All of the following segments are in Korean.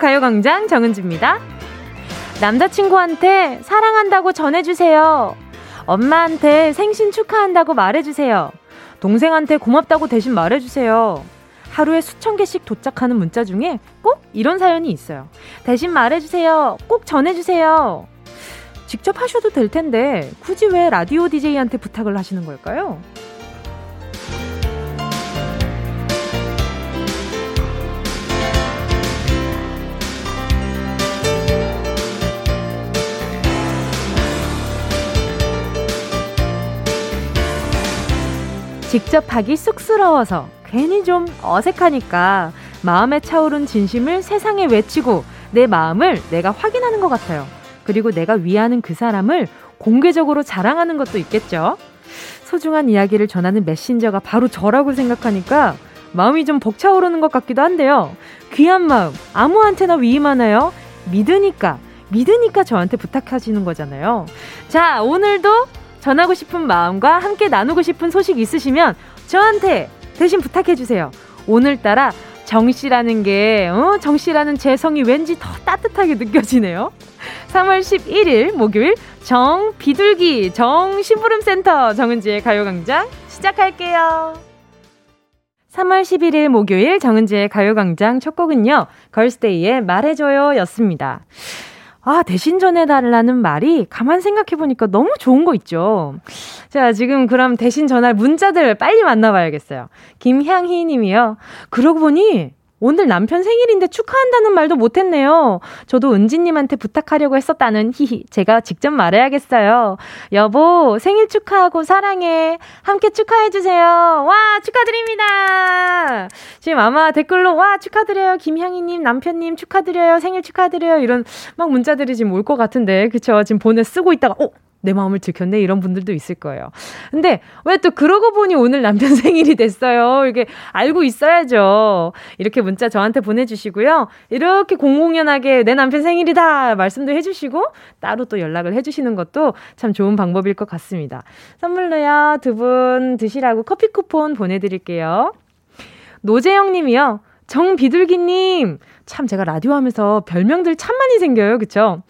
가요광장 정은지입니다. 남자친구한테 사랑한다고 전해주세요. 엄마한테 생신 축하한다고 말해주세요. 동생한테 고맙다고 대신 말해주세요. 하루에 수천 개씩 도착하는 문자 중에 꼭 이런 사연이 있어요. 대신 말해주세요. 꼭 전해주세요. 직접 하셔도 될 텐데 굳이 왜 라디오 DJ한테 부탁을 하시는 걸까요? 직접 하기 쑥스러워서 괜히 좀 어색하니까 마음에 차오른 진심을 세상에 외치고 내 마음을 내가 확인하는 것 같아요. 그리고 내가 위하는 그 사람을 공개적으로 자랑하는 것도 있겠죠. 소중한 이야기를 전하는 메신저가 바로 저라고 생각하니까 마음이 좀 벅차오르는 것 같기도 한데요. 귀한 마음, 아무한테나 위임하나요? 믿으니까, 믿으니까 저한테 부탁하시는 거잖아요. 자, 오늘도 전하고 싶은 마음과 함께 나누고 싶은 소식 있으시면 저한테 대신 부탁해주세요. 오늘따라 정씨라는 게, 어, 정씨라는 제 성이 왠지 더 따뜻하게 느껴지네요. 3월 11일 목요일 정 비둘기 정 심부름센터 정은지의 가요광장 시작할게요. 3월 11일 목요일 정은지의 가요광장 첫 곡은요. 걸스데이의 말해줘요 였습니다. 아, 대신 전해달라는 말이 가만 생각해보니까 너무 좋은 거 있죠. 자, 지금 그럼 대신 전할 문자들 빨리 만나봐야겠어요. 김향희 님이요. 그러고 보니 오늘 남편 생일인데 축하한다는 말도 못했네요. 저도 은지님한테 부탁하려고 했었다는 히히. 제가 직접 말해야겠어요. 여보, 생일 축하하고 사랑해. 함께 축하해주세요. 와, 축하드립니다. 지금 아마 댓글로, 와, 축하드려요. 김향희님, 남편님 축하드려요. 생일 축하드려요. 이런 막 문자들이 지금 올 것 같은데. 그쵸? 지금 보내 쓰고 있다가, 어? 내 마음을 들켰네 이런 분들도 있을 거예요. 근데 왜 또 그러고 보니 오늘 남편 생일이 됐어요. 이게 알고 있어야죠. 이렇게 문자 저한테 보내주시고요. 이렇게 공공연하게 내 남편 생일이다 말씀도 해주시고 따로 또 연락을 해주시는 것도 참 좋은 방법일 것 같습니다. 선물로요 두 분 드시라고 커피 쿠폰 보내드릴게요. 노재영 님이요. 정비둘기님. 참 제가 라디오 하면서 별명들 참 많이 생겨요. 그쵸?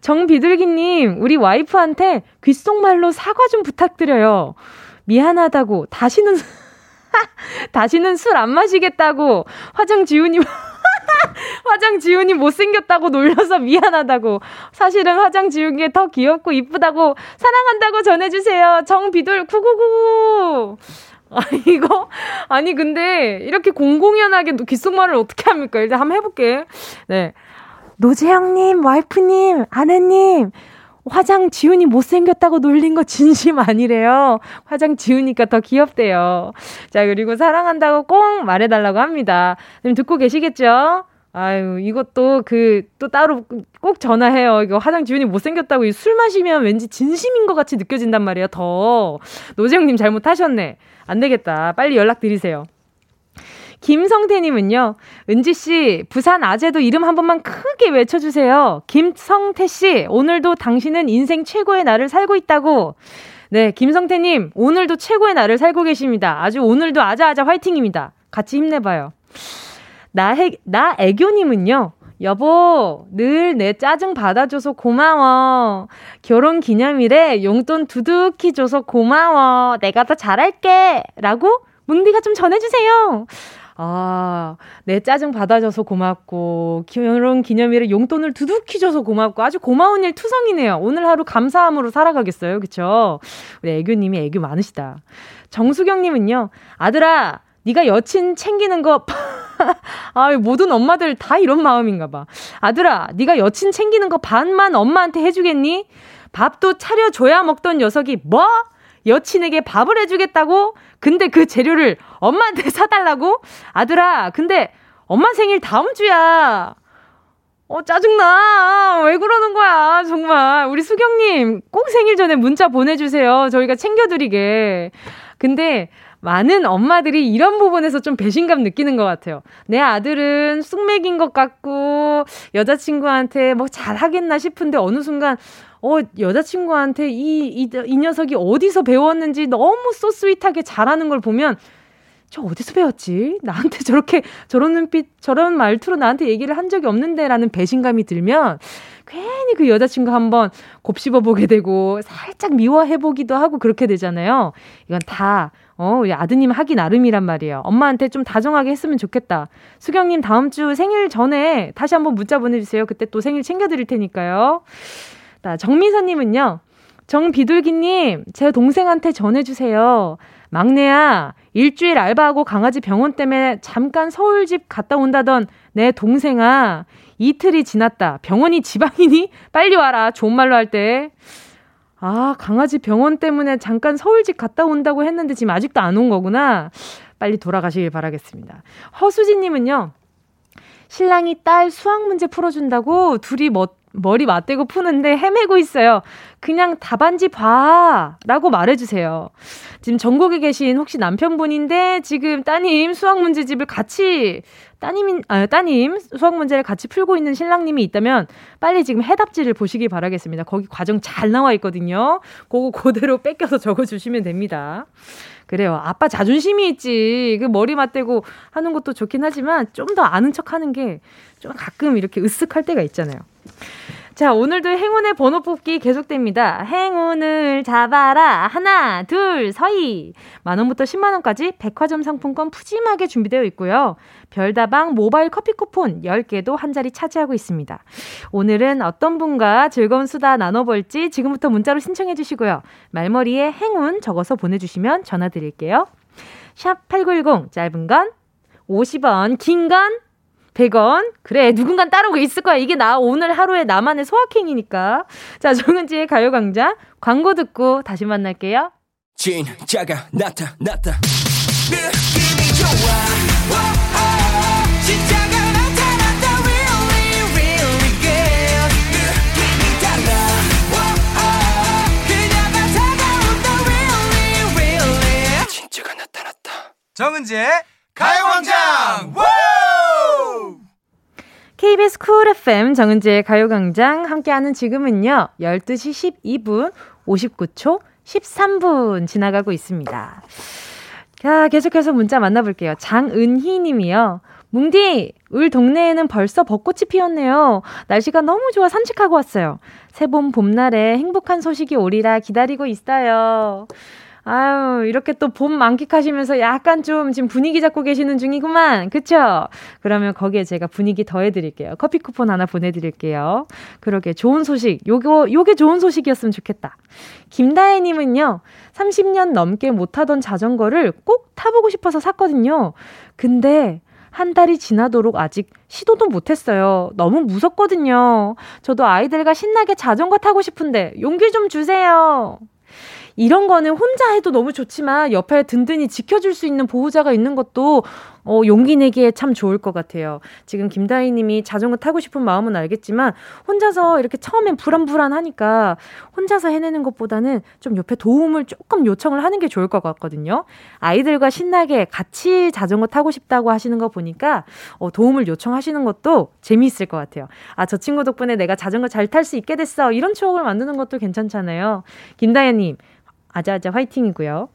정비둘기님, 우리 와이프한테 귓속말로 사과 좀 부탁드려요. 미안하다고, 다시는, 다시는 술 안 마시겠다고, 화장 지우님, 화장 지훈이 못생겼다고 놀려서 미안하다고. 사실은 화장 지운 게 더 귀엽고 이쁘다고 사랑한다고 전해주세요. 정비둘 구구구. 아, 이거? 아니, 근데 이렇게 공공연하게 귓속말을 어떻게 합니까? 일단 한번 해볼게. 네. 노재영님, 와이프님, 아내님, 화장 지훈이 못생겼다고 놀린 거 진심 아니래요. 화장 지우니까 더 귀엽대요. 자, 그리고 사랑한다고 꼭 말해달라고 합니다. 지금 듣고 계시겠죠? 아유, 이것도 그, 또 따로 꼭 전화해요. 이거 화장 지훈이 못생겼다고 술 마시면 왠지 진심인 것 같이 느껴진단 말이에요, 더. 노재영님 잘못하셨네. 안 되겠다. 빨리 연락드리세요. 김성태님은요, 은지씨, 부산 아재도 이름 한 번만 크게 외쳐주세요. 김성태씨, 오늘도 당신은 인생 최고의 날을 살고 있다고. 네, 김성태님, 오늘도 최고의 날을 살고 계십니다. 아주 오늘도 아자아자 화이팅입니다. 같이 힘내봐요. 나, 해, 나 애교님은요, 여보, 늘 내 짜증 받아줘서 고마워. 결혼 기념일에 용돈 두둑히 줘서 고마워. 내가 더 잘할게. 라고 뭉디가 좀 전해주세요. 아, 내 짜증 받아줘서 고맙고, 결혼 기념일에 용돈을 두둑히 줘서 고맙고, 아주 고마운 일 투성이네요. 오늘 하루 감사함으로 살아가겠어요. 그쵸? 우리 애교님이 애교 많으시다. 정수경님은요, 아들아, 네가 여친 챙기는 거, 아, 모든 엄마들 다 이런 마음인가 봐. 아들아, 네가 여친 챙기는 거 반만 엄마한테 해주겠니? 밥도 차려줘야 먹던 녀석이 뭐? 여친에게 밥을 해주겠다고? 근데 그 재료를 엄마한테 사달라고? 아들아, 근데 엄마 생일 다음 주야. 어, 짜증나. 왜 그러는 거야, 정말. 우리 수경님, 꼭 생일 전에 문자 보내주세요. 저희가 챙겨드리게. 근데, 많은 엄마들이 이런 부분에서 좀 배신감 느끼는 것 같아요. 내 아들은 쑥맥인 것 같고, 여자친구한테 뭐 잘하겠나 싶은데, 어느 순간, 어, 여자친구한테 이, 이, 이 녀석이 어디서 배웠는지 너무 쏘스윗하게 잘하는 걸 보면 저 어디서 배웠지? 나한테 저렇게 저런 눈빛, 저런 말투로 나한테 얘기를 한 적이 없는데라는 배신감이 들면 괜히 그 여자친구 한번 곱씹어 보게 되고 살짝 미워해 보기도 하고 그렇게 되잖아요. 이건 다 어, 우리 아드님 하기 나름이란 말이에요. 엄마한테 좀 다정하게 했으면 좋겠다. 수경님 다음 주 생일 전에 다시 한번 문자 보내주세요. 그때 또 생일 챙겨드릴 테니까요. 자, 정미선님은요. 정비둘기님, 제 동생한테 전해주세요. 막내야, 일주일 알바하고 강아지 병원 때문에 잠깐 서울집 갔다 온다던 내 동생아, 이틀이 지났다. 병원이 지방이니? 빨리 와라. 좋은 말로 할 때. 아, 강아지 병원 때문에 잠깐 서울집 갔다 온다고 했는데 지금 아직도 안 온 거구나. 빨리 돌아가시길 바라겠습니다. 허수진님은요, 신랑이 딸 수학 문제 풀어준다고 둘이 멋, 머리 맞대고 푸는데 헤매고 있어요. 그냥 답안지 봐. 라고 말해주세요. 지금 전국에 계신 혹시 남편분인데 지금 따님 수학 문제집을 같이 따님, 아, 따님 수학 문제를 같이 풀고 있는 신랑님이 있다면 빨리 지금 해답지를 보시기 바라겠습니다. 거기 과정 잘 나와 있거든요. 그거 그대로 뺏겨서 적어 주시면 됩니다. 그래요. 아빠 자존심이 있지. 그 머리 맞대고 하는 것도 좋긴 하지만 좀 더 아는 척 하는 게 좀 가끔 이렇게 으쓱할 때가 있잖아요. 자, 오늘도 행운의 번호 뽑기 계속됩니다. 행운을 잡아라. 하나, 둘, 서희. 만원부터 10만원까지 백화점 상품권 푸짐하게 준비되어 있고요. 별다방 모바일 커피 쿠폰 10개도 한 자리 차지하고 있습니다. 오늘은 어떤 분과 즐거운 수다 나눠볼지 지금부터 문자로 신청해 주시고요. 말머리에 행운 적어서 보내주시면 전화 드릴게요. 샵 8910 짧은 건 50원, 긴 건 100원? 그래, 누군간 따르고 있을 거야. 이게 나 오늘 하루에 나만의 소확행이니까. 자, 정은지의 가요광장 광고 듣고 다시 만날게요. 진짜가 나타났다. 느낌이 좋아. 진짜가 나타났다. Really, really good. 느낌이 달라. 그녀가 다가온다. Really, really. 진짜가 나타났다. 정은지의 가요광장! KBS 쿨 FM 정은지의 가요광장 함께하는 지금은요, 12시 12분 59초 13분 지나가고 있습니다. 자, 계속해서 문자 만나볼게요. 장은희 님이요. 뭉디, 울 동네에는 벌써 벚꽃이 피었네요. 날씨가 너무 좋아 산책하고 왔어요. 새봄 봄날에 행복한 소식이 오리라 기다리고 있어요. 아유, 이렇게 또 봄 만끽하시면서 약간 좀 지금 분위기 잡고 계시는 중이구만. 그쵸? 그러면 거기에 제가 분위기 더해드릴게요. 커피 쿠폰 하나 보내드릴게요. 그러게, 좋은 소식. 요거, 요게 좋은 소식이었으면 좋겠다. 김다혜님은요, 30년 넘게 못 타던 자전거를 꼭 타보고 싶어서 샀거든요. 근데, 한 달이 지나도록 아직 시도도 못했어요. 너무 무섭거든요. 저도 아이들과 신나게 자전거 타고 싶은데 용기 좀 주세요. 이런 거는 혼자 해도 너무 좋지만 옆에 든든히 지켜줄 수 있는 보호자가 있는 것도 어, 용기 내기에 참 좋을 것 같아요. 지금 김다희 님이 자전거 타고 싶은 마음은 알겠지만 혼자서 이렇게 처음엔 불안불안하니까 혼자서 해내는 것보다는 좀 옆에 도움을 조금 요청을 하는 게 좋을 것 같거든요. 아이들과 신나게 같이 자전거 타고 싶다고 하시는 거 보니까 어, 도움을 요청하시는 것도 재미있을 것 같아요. 아, 저 친구 덕분에 내가 자전거 잘 탈 수 있게 됐어. 이런 추억을 만드는 것도 괜찮잖아요. 김다혜 님, 아자아자 화이팅이고요.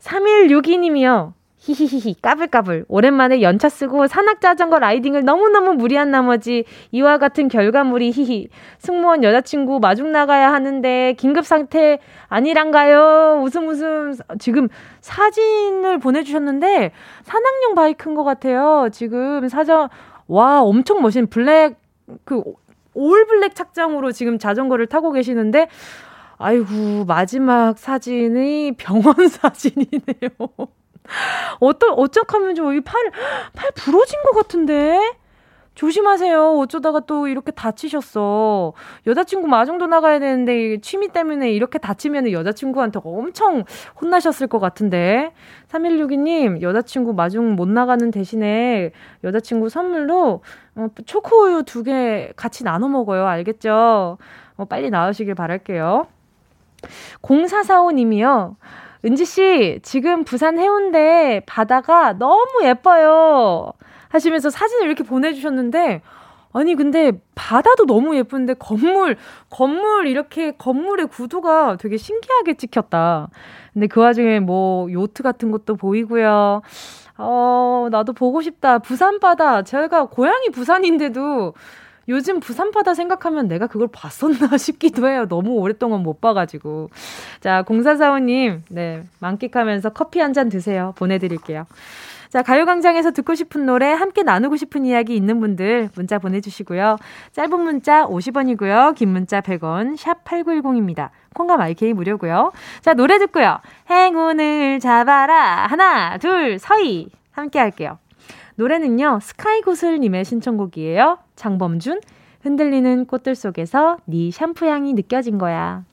3162님이요. 히히히히 까불까불. 오랜만에 연차 쓰고 산악 자전거 라이딩을 너무너무 무리한 나머지 이와 같은 결과물이 히히. 승무원 여자친구 마중 나가야 하는데 긴급 상태 아니란가요? 웃음 웃음. 지금 사진을 보내주셨는데 산악용 바이크인 것 같아요. 지금 사진 와 엄청 멋진 black 그 all black 착장으로 지금 자전거를 타고 계시는데 아이고, 마지막 사진이 병원 사진이네요. 어떤, 어쩌하면 좀, 이 팔, 팔 부러진 것 같은데? 조심하세요. 어쩌다가 또 이렇게 다치셨어. 여자친구 마중도 나가야 되는데 취미 때문에 이렇게 다치면 여자친구한테 엄청 혼나셨을 것 같은데. 3162님, 여자친구 마중 못 나가는 대신에 여자친구 선물로 어, 초코우유 두 개 같이 나눠 먹어요. 알겠죠? 어, 빨리 나으시길 바랄게요. 0445님이요. 은지씨, 지금 부산 해운대 바다가 너무 예뻐요. 하시면서 사진을 이렇게 보내주셨는데, 아니 근데 바다도 너무 예쁜데 건물 건물 이렇게 건물의 구도가 되게 신기하게 찍혔다. 근데 그 와중에 뭐 요트 같은 것도 보이고요. 어, 나도 보고 싶다. 부산 바다. 제가 고향이 부산인데도 요즘 부산 바다 생각하면 내가 그걸 봤었나 싶기도 해요. 너무 오랫동안 못 봐가지고. 자, 공사사원님, 네, 만끽하면서 커피 한 잔 드세요. 보내드릴게요. 자, 가요광장에서 듣고 싶은 노래, 함께 나누고 싶은 이야기 있는 분들 문자 보내주시고요. 짧은 문자 50원이고요. 긴 문자 100원, 샵 8910입니다. 콩과 마이케이 무료고요. 자, 노래 듣고요. 행운을 잡아라. 하나, 둘, 서희. 함께 할게요. 노래는요, 스카이구슬님의 신청곡이에요. 장범준, 흔들리는 꽃들 속에서 네 샴푸 향이 느껴진 거야.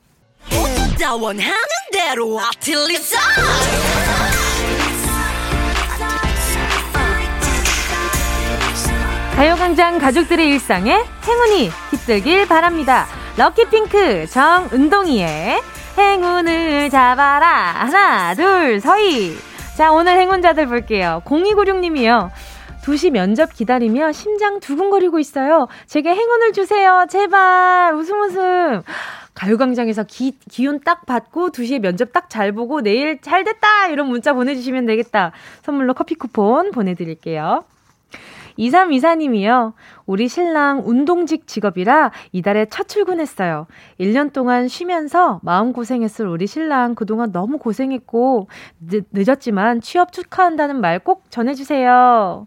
가요광장 가족들의 일상에 행운이 깃들길 바랍니다. 럭키핑크 정은동이의 행운을 잡아라. 하나, 둘, 서희. 자, 오늘 행운자들 볼게요. 0296님이요. 2시 면접 기다리며 심장 두근거리고 있어요. 제게 행운을 주세요. 제발. 웃음 웃음. 가요광장에서 기, 기운 딱 받고 2시에 면접 딱 잘 보고 내일 잘 됐다! 이런 문자 보내주시면 되겠다. 선물로 커피 쿠폰 보내드릴게요. 2324님이요. 우리 신랑 운동직 직업이라 이달에 첫 출근했어요. 1년 동안 쉬면서 마음고생했을 우리 신랑 그동안 너무 고생했고, 늦, 늦었지만 취업 축하한다는 말 꼭 전해주세요.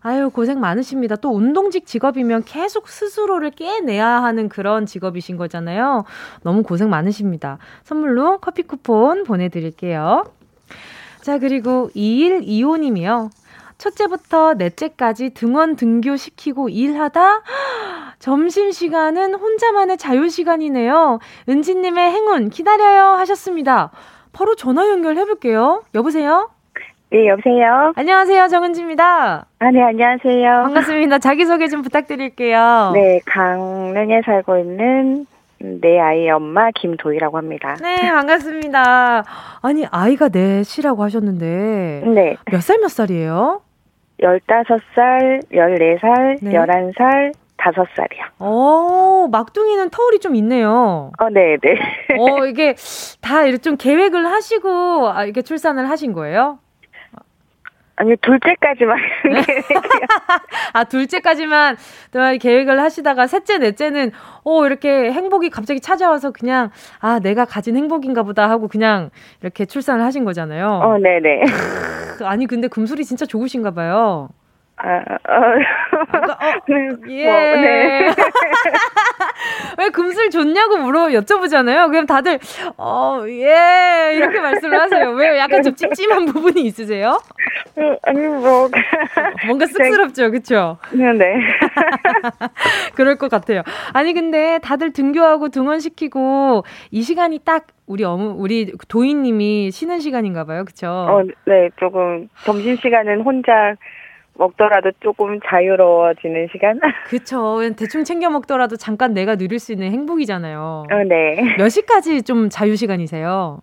아유, 고생 많으십니다. 또 운동직 직업이면 계속 스스로를 깨내야 하는 그런 직업이신 거잖아요. 너무 고생 많으십니다. 선물로 커피 쿠폰 보내드릴게요. 자, 그리고 2125님이요. 첫째부터 넷째까지 등원 등교시키고 일하다 점심시간은 혼자만의 자유시간이네요. 은지님의 행운 기다려요 하셨습니다. 바로 전화 연결해볼게요. 여보세요? 네, 여보세요? 안녕하세요. 정은지입니다. 아, 네, 안녕하세요. 반갑습니다. 자기소개 좀 부탁드릴게요. 네, 강릉에 살고 있는 내 아이 엄마 김도희라고 합니다. 네, 반갑습니다. 아니, 아이가 넷이라고 하셨는데. 네. 몇 살 몇 살이에요? 15살, 14살, 네. 11살, 5살이요. 어, 막둥이는 터울이 좀 있네요. 어, 네, 네. 어, 이게 다 이렇게 좀 계획을 하시고, 아, 이렇게 출산을 하신 거예요? 아니 둘째까지만 아 둘째까지만 또 계획을 하시다가 셋째 넷째는 어 이렇게 행복이 갑자기 찾아와서 그냥 아 내가 가진 행복인가 보다 하고 그냥 이렇게 출산을 하신 거잖아요. 어 네네. 아니 근데 금술이 진짜 좋으신가 봐요. 아, 어, 어, 네, 예. 뭐, 네. 왜 금술 좋냐고 물어 여쭤보잖아요. 그럼 다들 어, 예 이렇게 말씀을 하세요. 왜 약간 좀 찜찜한 부분이 있으세요? 음, 아니 뭐 뭔가 쑥스럽죠, 그렇죠? 네. 그럴 것 같아요. 아니 근데 다들 등교하고 등원시키고 이 시간이 딱 우리 어머 우리 도희님이 쉬는 시간인가 봐요, 그렇죠? 어, 네, 조금 점심 시간은 혼자 먹더라도 조금 자유로워지는 시간? 그쵸. 대충 챙겨 먹더라도 잠깐 내가 누릴 수 있는 행복이잖아요. 어, 네. 몇 시까지 좀 자유시간이세요?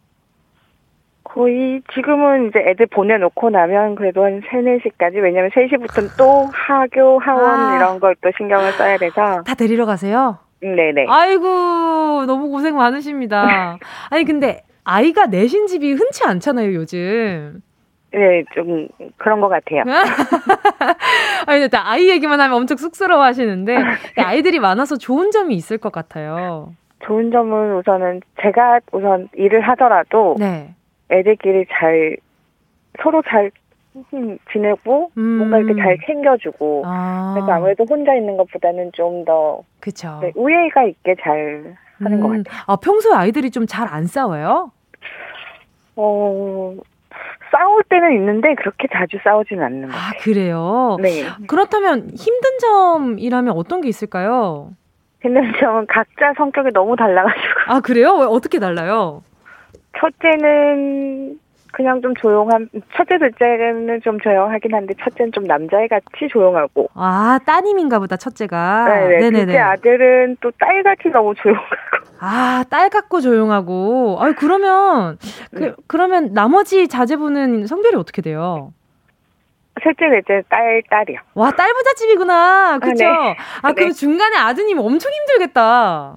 거의 지금은 이제 애들 보내놓고 나면 그래도 한 3, 4시까지 왜냐면 3시부터는 또 하교, 하원 아. 이런 걸 또 신경을 써야 돼서 다 데리러 가세요? 네네. 아이고 너무 고생 많으십니다. 아니 근데 아이가 내신 집이 흔치 않잖아요 요즘. 네, 좀 그런 것 같아요. 아니, 일단 아이 얘기만 하면 엄청 쑥스러워 하시는데, 아이들이 많아서 좋은 점이 있을 것 같아요. 좋은 점은 우선은 제가 우선 일을 하더라도, 네. 애들끼리 잘, 서로 잘 지내고, 음. 뭔가 이렇게 잘 챙겨주고, 아. 그래서 아무래도 혼자 있는 것보다는 좀 더, 그쵸. 네, 우애가 있게 잘 하는 음. 것 같아요. 아, 평소에 아이들이 좀 잘 안 싸워요? 어, 싸울 때는 있는데 그렇게 자주 싸우지는 않는 것 아, 같아요. 아, 그래요? 네. 그렇다면 힘든 점이라면 어떤 게 있을까요? 힘든 점은 각자 성격이 너무 달라가지고. 아, 그래요? 왜 어떻게 달라요? 첫째는 그냥 좀 조용한 첫째 둘째는 좀 조용하긴 한데 첫째는 좀 남자애 같이 조용하고 아 따님인가 보다 첫째가 네네 둘째 네네. 아들은 또 딸같이 너무 조용하고 아 딸 같고 조용하고 아 그러면 그, 네. 그러면 나머지 자제분은 성별이 어떻게 돼요? 셋째, 넷째, 딸, 딸이요. 와, 딸 부잣집이구나. 그쵸? 아, 네. 아 그럼 네. 중간에 아드님 엄청 힘들겠다.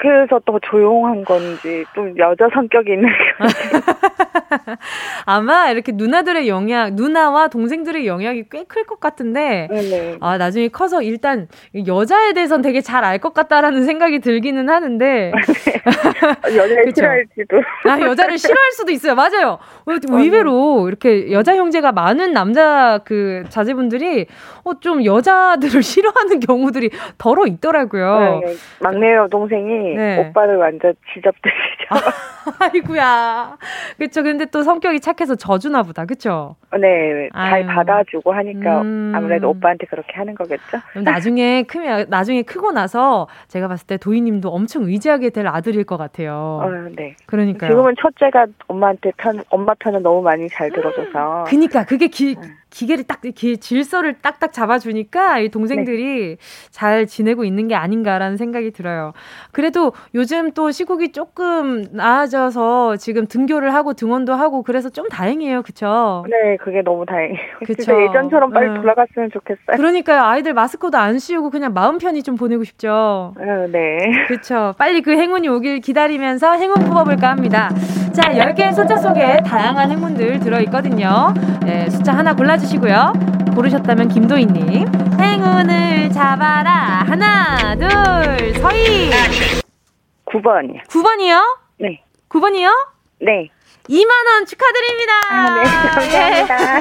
그래서 더 조용한 건지 좀 여자 성격이 있는 건지 아마 이렇게 누나들의 영향 누나와 동생들의 영향이 꽤 클 것 같은데 네네. 아 나중에 커서 일단 여자에 대해서는 되게 잘 알 것 같다라는 생각이 들기는 하는데. 네. 여자를 싫어할지도. 아 여자를 싫어할 수도 있어요. 맞아요. 어, 의외로 이렇게 여자 형제가 많은 남자 그 자제분들이 어, 좀 여자들을 싫어하는 경우들이 더러 있더라고요. 네, 막내 여동생이 네. 오빠를 완전 지잡듯이죠. 아, 아이구야. 그쵸. 근데 또 성격이 착해서 져주나 보다. 그쵸? 네. 잘 아유. 받아주고 하니까 음. 아무래도 오빠한테 그렇게 하는 거겠죠? 나중에 크면, 나중에 크고 나서 제가 봤을 때 도희님도 엄청 의지하게 될 아들일 것 같아요. 어, 네. 그러니까. 지금은 첫째가 엄마한테 편, 엄마 편을 너무 많이 잘 들어줘서. 그니까. 그게 기, 응. 기계를 딱 이렇게 질서를 딱딱 잡아주니까 이 동생들이 네. 잘 지내고 있는 게 아닌가라는 생각이 들어요. 그래도 요즘 또 시국이 조금 나아져서 지금 등교를 하고 등원도 하고 그래서 좀 다행이에요, 그쵸? 네, 그게 너무 다행이에요. 그쵸. 예전처럼 빨리 응. 돌아갔으면 좋겠어요. 그러니까요, 아이들 마스크도 안 씌우고 그냥 마음 편히 좀 보내고 싶죠. 어, 네. 그쵸. 빨리 그 행운이 오길 기다리면서 행운 뽑아볼까 합니다. 자, 10개의 숫자 속에 다양한 행운들 들어있거든요. 네, 숫자 하나 골라 주시고요. 고르셨다면 김도희님. 행운을 잡아라. 하나, 둘, 서희. 9번이요. 9번이요? 네. 9번이요? 네. 2만원 축하드립니다. 아, 네, 감사합니다.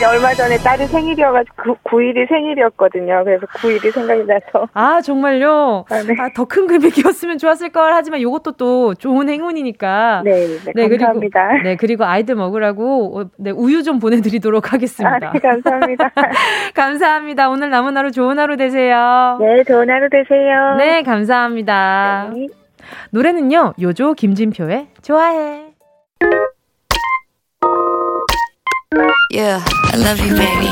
예. 얼마 전에 딸이 생일이어가지고 9 일이 생일이었거든요. 그래서 9일이 생각이 나서. 아, 정말요? 아, 네. 아, 더 큰 금액이었으면 좋았을 걸 하지만 이것도 또 좋은 행운이니까. 네, 네, 네 감사합니다. 그리고, 네, 그리고 아이들 먹으라고 어, 네, 우유 좀 보내드리도록 하겠습니다. 아, 네, 감사합니다. 감사합니다. 오늘 남은 하루 좋은 하루 되세요. 네, 좋은 하루 되세요. 네, 감사합니다. 네. 노래는요, 요조 김진표의 좋아해. Yeah, I love you, baby.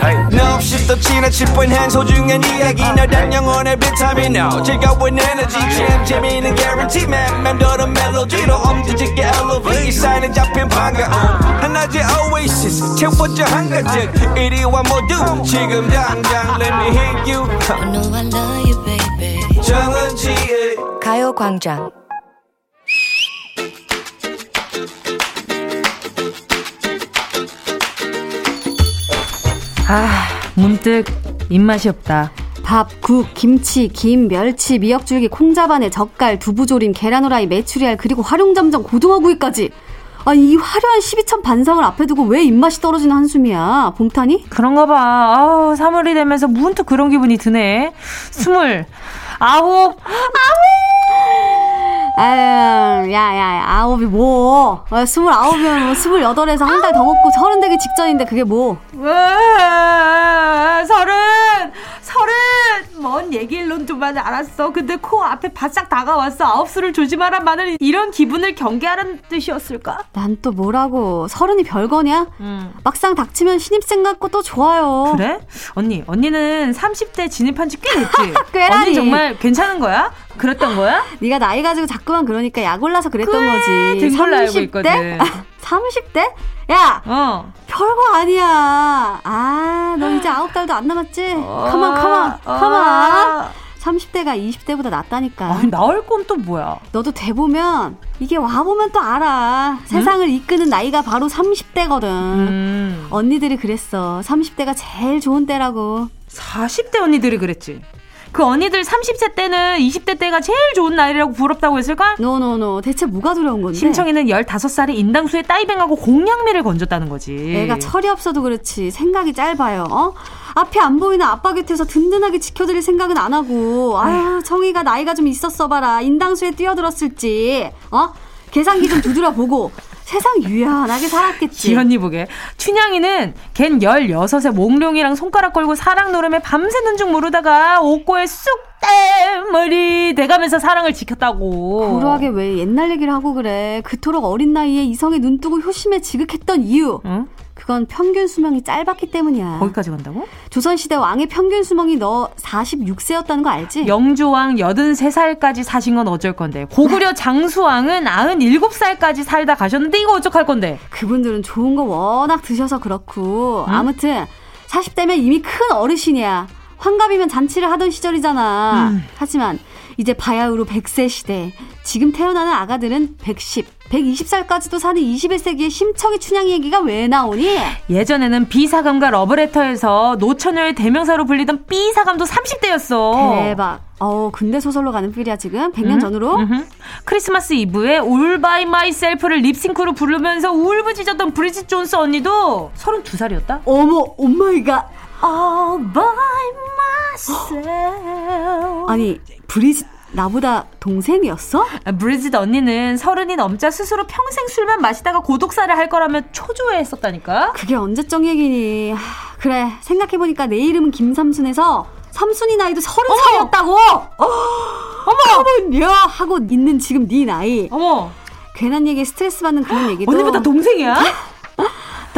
Hey. 너 없이 또 지나칠 뻔한 소중한 이야기. 너란 영혼의 비타민. No 즐거운 에너지. 참 재미있는 guarantee man. 맘대로 멜로디로 엄지짓게 elevate 이 사인은 잡힌 반가움. 하나의 oasis 채워져 한가득 이리와 모두 지금 당장. Let me hit you. I know I love you, baby 정은지의 가요광장 아, 문득 입맛이 없다. 밥, 국, 김치, 김, 멸치, 미역줄기, 콩자반에 젓갈, 두부조림, 계란후라이, 메추리알, 그리고 활용점정, 고등어구이까지. 아니, 이 화려한 12천 반상을 앞에 두고 왜 입맛이 떨어지는 한숨이야? 봄타니? 그런가 봐. 아우, 3월이 되면서 문득 그런 기분이 드네. 스물, 아홉, 아홉! 아유, 야, 야, 아홉이 뭐. 어, 스물아홉이면 뭐 스물여덟에서 한 달 더 먹고 서른 되기 직전인데 그게 뭐. 왜, 서른! 서른! 뭔 얘기일론좀만 알았어. 근데 코 앞에 바싹 다가왔어. 아홉 수를 조심하란 말은 이런 기분을 경계하라는 뜻이었을까? 난 또 뭐라고. 서른이 별거냐? 음. 막상 닥치면 신입생 같고 또 좋아요. 그래? 언니, 언니는 30대 진입한 지 꽤 됐지? 꽤라니. 언니 정말 괜찮은 거야? 그랬던 거야? 네가 나이 가지고 자꾸만 그러니까 약 올라서 그랬던 그래, 거지. 등골 알고 있거든. 30대? 야! 어. 별거 아니야. 아, 너 이제 아홉 달도 안 남았지? 어. 컴온, 컴온, 컴온. 30대가 20대보다 낫다니까. 아니, 나을 건 또 뭐야? 너도 돼보면, 이게 와보면 또 알아. 응? 세상을 이끄는 나이가 바로 30대거든. 음. 언니들이 그랬어. 30대가 제일 좋은 때라고. 40대 언니들이 그랬지. 그 언니들 30세 때는 20대 때가 제일 좋은 나이라고 부럽다고 했을까? no no no. 대체 뭐가 두려운 건데? 심청이는 15살에 인당수에 다이빙하고 공양미를 건졌다는 거지. 애가 철이 없어도 그렇지. 생각이 짧아요. 어? 앞에 안 보이는 아빠 곁에서 든든하게 지켜드릴 생각은 안 하고 아유 청이가 나이가 좀 있었어 봐라 인당수에 뛰어들었을지 어 계산기 좀 두드려 보고 세상 유연하게 살았겠지. 지연이 보게. 춘향이는 걘 16에 몽룡이랑 손가락 걸고 사랑 노름에 밤새는 줄 모르다가 옥고에 쑥 떼머리 대가면서 사랑을 지켰다고. 그러하게 왜 옛날 얘기를 하고 그래. 그토록 어린 나이에 이성의 눈뜨고 효심에 지극했던 이유. 응? 그건 평균 수명이 짧았기 때문이야. 거기까지 간다고? 조선시대 왕의 평균 수명이 너 46세였다는 거 알지? 영조왕 83살까지 사신 건 어쩔 건데. 고구려 장수왕은 97살까지 살다 가셨는데 이거 어떡할 건데? 그분들은 좋은 거 워낙 드셔서 그렇고. 응? 아무튼 40대면 이미 큰 어르신이야. 환갑이면 잔치를 하던 시절이잖아. 음. 하지만 이제 바야흐로 100세 시대. 지금 태어나는 아가들은 110, 120살까지도 사는 21세기의 심청이 춘향 얘기가 왜 나오니? 예전에는 비사감과 러브레터에서 노처녀의 대명사로 불리던 B사감도 30대였어. 대박. 어, 근대 소설로 가는 필이야 지금 100년 음? 전으로. 음흠. 크리스마스 이브에 All by myself를 립싱크로 부르면서 울부짖었던 브리짓 존스 언니도 32살이었다. 어머, oh my God. All by myself. 아니, 브리짓 나보다 동생이었어? 아, 브리짓 언니는 서른이 넘자 스스로 평생 술만 마시다가 고독사를 할 거라면 초조해했었다니까. 그게 언제적 얘기니? 하, 그래 생각해보니까 내 이름은 김삼순에서 삼순이 나이도 서른 살이었다고. 어머, 어머야 하고 있는 지금 네 나이. 어머. 괜한 얘기에 스트레스 받는 그런 얘기도. 언니보다 동생이야?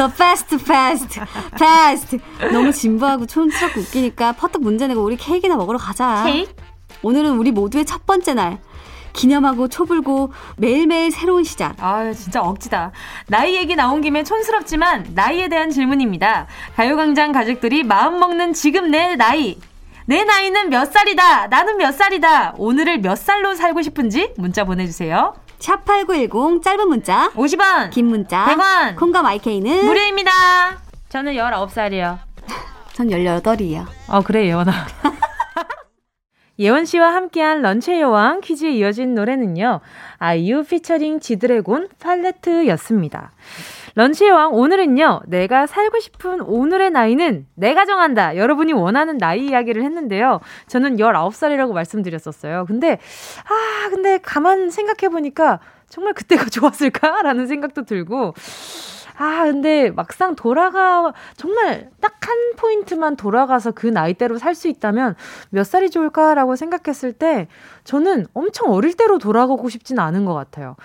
the past past past 너무 진부하고 촌스럽고 웃기니까 퍼뜩 문제 내고 우리 케이크나 먹으러 가자 케이크? 오늘은 우리 모두의 첫 번째 날 기념하고 초 불고 매일매일 새로운 시작. 아, 진짜 억지다. 나이 얘기 나온 김에 촌스럽지만 나이에 대한 질문입니다. 가요광장 가족들이 마음 먹는 지금 내 나이. 내 나이는 몇 살이다. 나는 몇 살이다. 오늘을 몇 살로 살고 싶은지 문자 보내주세요. 샵8910 짧은 문자 50원 긴 문자 100원 콩과 마이케이는 무료입니다. 저는 19살이요. 전 18이요. 어, 그래, 예원아. 예원 씨와 함께한 런치의 여왕 퀴즈에 이어진 노래는요. 아이유 피처링 지드래곤 팔레트였습니다. 런치의 왕 오늘은요. 내가 살고 싶은 오늘의 나이는 내가 정한다. 여러분이 원하는 나이 이야기를 했는데요. 저는 19살이라고 말씀드렸었어요. 근데 아, 근데 가만 생각해 보니까 정말 그때가 좋았을까라는 생각도 들고 아, 근데 막상 돌아가, 정말 딱 한 포인트만 돌아가서 그 나이대로 살 수 있다면 몇 살이 좋을까라고 생각했을 때 저는 엄청 어릴 때로 돌아가고 싶진 않은 것 같아요.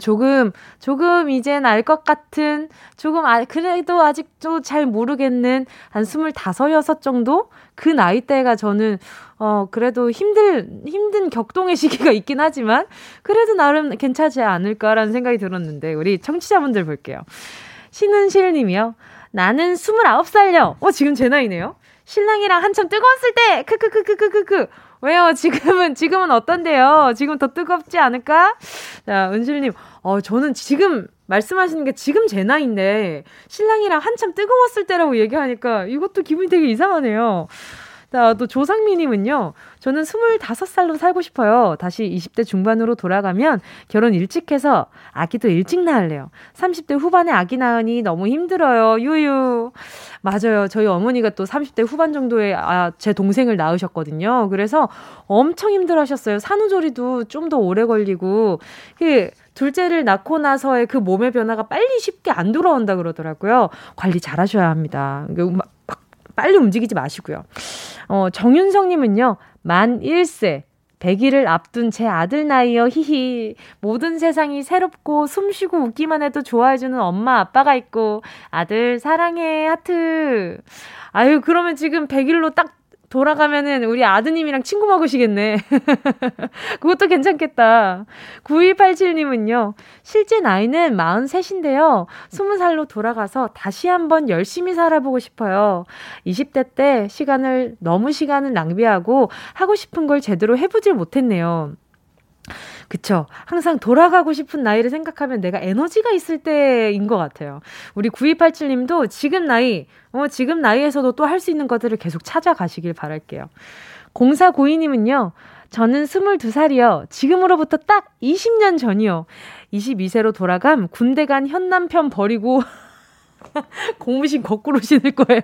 조금, 조금 이젠 알 것 같은, 조금, 아, 그래도 아직도 잘 모르겠는 한 스물다섯, 여섯 정도? 그 나이대가 저는, 어, 그래도 힘들, 힘든 격동의 시기가 있긴 하지만, 그래도 나름 괜찮지 않을까라는 생각이 들었는데, 우리 청취자분들 볼게요. 신은실 님이요. 나는 29살요. 어, 지금 제 나이네요. 신랑이랑 한참 뜨거웠을 때, 크크크크크크크. 왜요? 지금은, 지금은 어떤데요? 지금 더 뜨겁지 않을까? 자, 은실님, 어, 저는 지금 말씀하시는 게 지금 제 나이인데, 신랑이랑 한참 뜨거웠을 때라고 얘기하니까 이것도 기분이 되게 이상하네요. 자, 또 조상미님은요, 저는 25살로 살고 싶어요. 다시 20대 중반으로 돌아가면 결혼 일찍 해서 아기도 일찍 낳을래요. 30대 후반에 아기 낳으니 너무 힘들어요. 유유. 맞아요. 저희 어머니가 또 30대 후반 정도에 아, 제 동생을 낳으셨거든요. 그래서 엄청 힘들어 하셨어요. 산후조리도 좀 더 오래 걸리고. 그, 둘째를 낳고 나서의 그 몸의 변화가 빨리 쉽게 안 돌아온다 그러더라고요. 관리 잘 하셔야 합니다. 막 빨리 움직이지 마시고요. 어, 정윤성님은요, 만 1세. 100일을 앞둔 제 아들 나이요, 히히. 모든 세상이 새롭고 숨 쉬고 웃기만 해도 좋아해주는 엄마, 아빠가 있고, 아들 사랑해, 하트. 아유, 그러면 지금 100일로 딱 돌아가면은 우리 아드님이랑 친구 먹으시겠네. 그것도 괜찮겠다. 9287님은요, 실제 나이는 43인데요. 20살로 돌아가서 다시 한번 열심히 살아보고 싶어요. 20대 때 시간을, 너무 시간을 낭비하고 하고 싶은 걸 제대로 해보질 못했네요. 그쵸. 항상 돌아가고 싶은 나이를 생각하면 내가 에너지가 있을 때인 것 같아요. 우리 9287 님도 지금 나이, 어, 지금 나이에서도 또 할 수 있는 것들을 계속 찾아가시길 바랄게요. 0492 님은요, 저는 22살이요. 지금으로부터 딱 20년 전이요. 22세로 돌아감 군대 간 현남편 버리고 공무신 거꾸로 신을 거예요.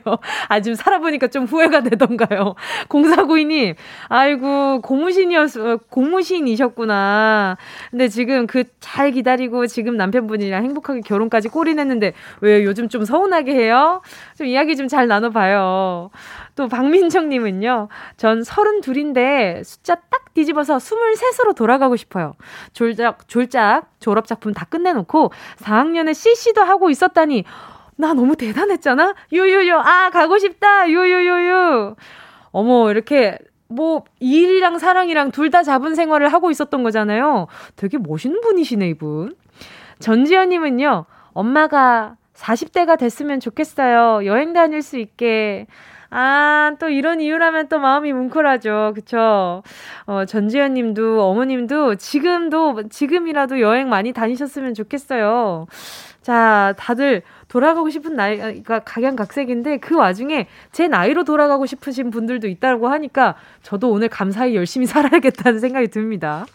아, 지금 살아보니까 좀 후회가 되던가요. 0492님, 아이고, 고무신이었어, 고무신이셨구나. 근데 지금 그 잘 기다리고 지금 남편분이랑 행복하게 결혼까지 꼬리냈는데 왜 요즘 좀 서운하게 해요? 좀 이야기 좀 잘 나눠봐요. 또 박민정님은요, 전 32인데 숫자 딱 뒤집어서 23으로 돌아가고 싶어요. 졸작, 졸작, 졸업작품 다 끝내놓고 4학년에 CC도 하고 있었다니, 나 너무 대단했잖아? 유유유, 아, 가고 싶다! 유유유유! 어머, 이렇게, 뭐, 일이랑 사랑이랑 둘 다 잡은 생활을 하고 있었던 거잖아요. 되게 멋있는 분이시네, 이분. 전지현님은요, 엄마가 40대가 됐으면 좋겠어요. 여행 다닐 수 있게. 아, 또 이런 이유라면 또 마음이 뭉클하죠. 그쵸? 어, 전지현 님도, 어머님도 지금도, 지금이라도 여행 많이 다니셨으면 좋겠어요. 자, 다들 돌아가고 싶은 나이가 각양각색인데 그 와중에 제 나이로 돌아가고 싶으신 분들도 있다고 하니까 저도 오늘 감사히 열심히 살아야겠다는 생각이 듭니다.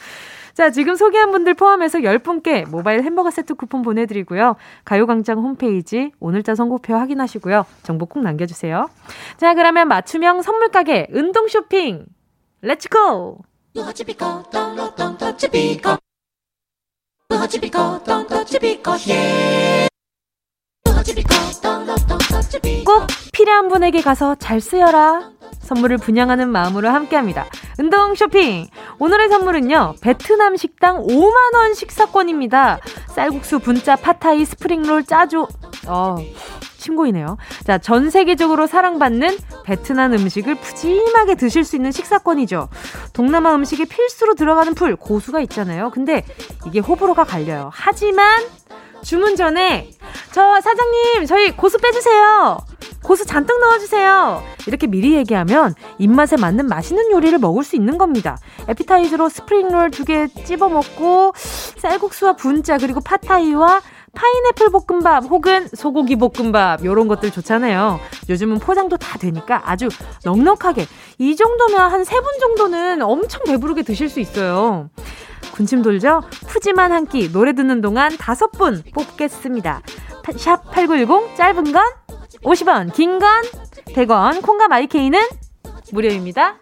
자, 지금 소개한 분들 포함해서 10분께 모바일 햄버거 세트 쿠폰 보내드리고요. 가요광장 홈페이지 오늘자 선곡표 확인하시고요. 정보 꼭 남겨주세요. 자, 그러면 맞춤형 선물 가게 운동 쇼핑 let's go! 꼭 필요한 분에게 가서 잘 쓰여라. 선물을 분양하는 마음으로 함께합니다. 운동 쇼핑! 오늘의 선물은요, 베트남 식당 5만원 식사권입니다. 쌀국수, 분짜, 팟타이, 스프링롤, 짜조, 어, 친구이네요. 자, 전 세계적으로 사랑받는 베트남 음식을 푸짐하게 드실 수 있는 식사권이죠. 동남아 음식에 필수로 들어가는 풀, 고수가 있잖아요. 근데 이게 호불호가 갈려요. 하지만 주문 전에 저 사장님 저희 고수 빼주세요. 고수 잔뜩 넣어주세요. 이렇게 미리 얘기하면 입맛에 맞는 맛있는 요리를 먹을 수 있는 겁니다. 에피타이저로 스프링롤 두 개 찝어 먹고 쌀국수와 분짜 그리고 파타이와 파인애플 볶음밥 혹은 소고기 볶음밥 요런 것들 좋잖아요. 요즘은 포장도 다 되니까 아주 넉넉하게 이 정도면 한 세 분 정도는 엄청 배부르게 드실 수 있어요. 군침 돌죠? 푸짐한 한 끼 노래 듣는 동안 다섯 분 뽑겠습니다. 샵 8910 짧은 건 50원, 긴 건 100원, 콩과 마이케이는 무료입니다.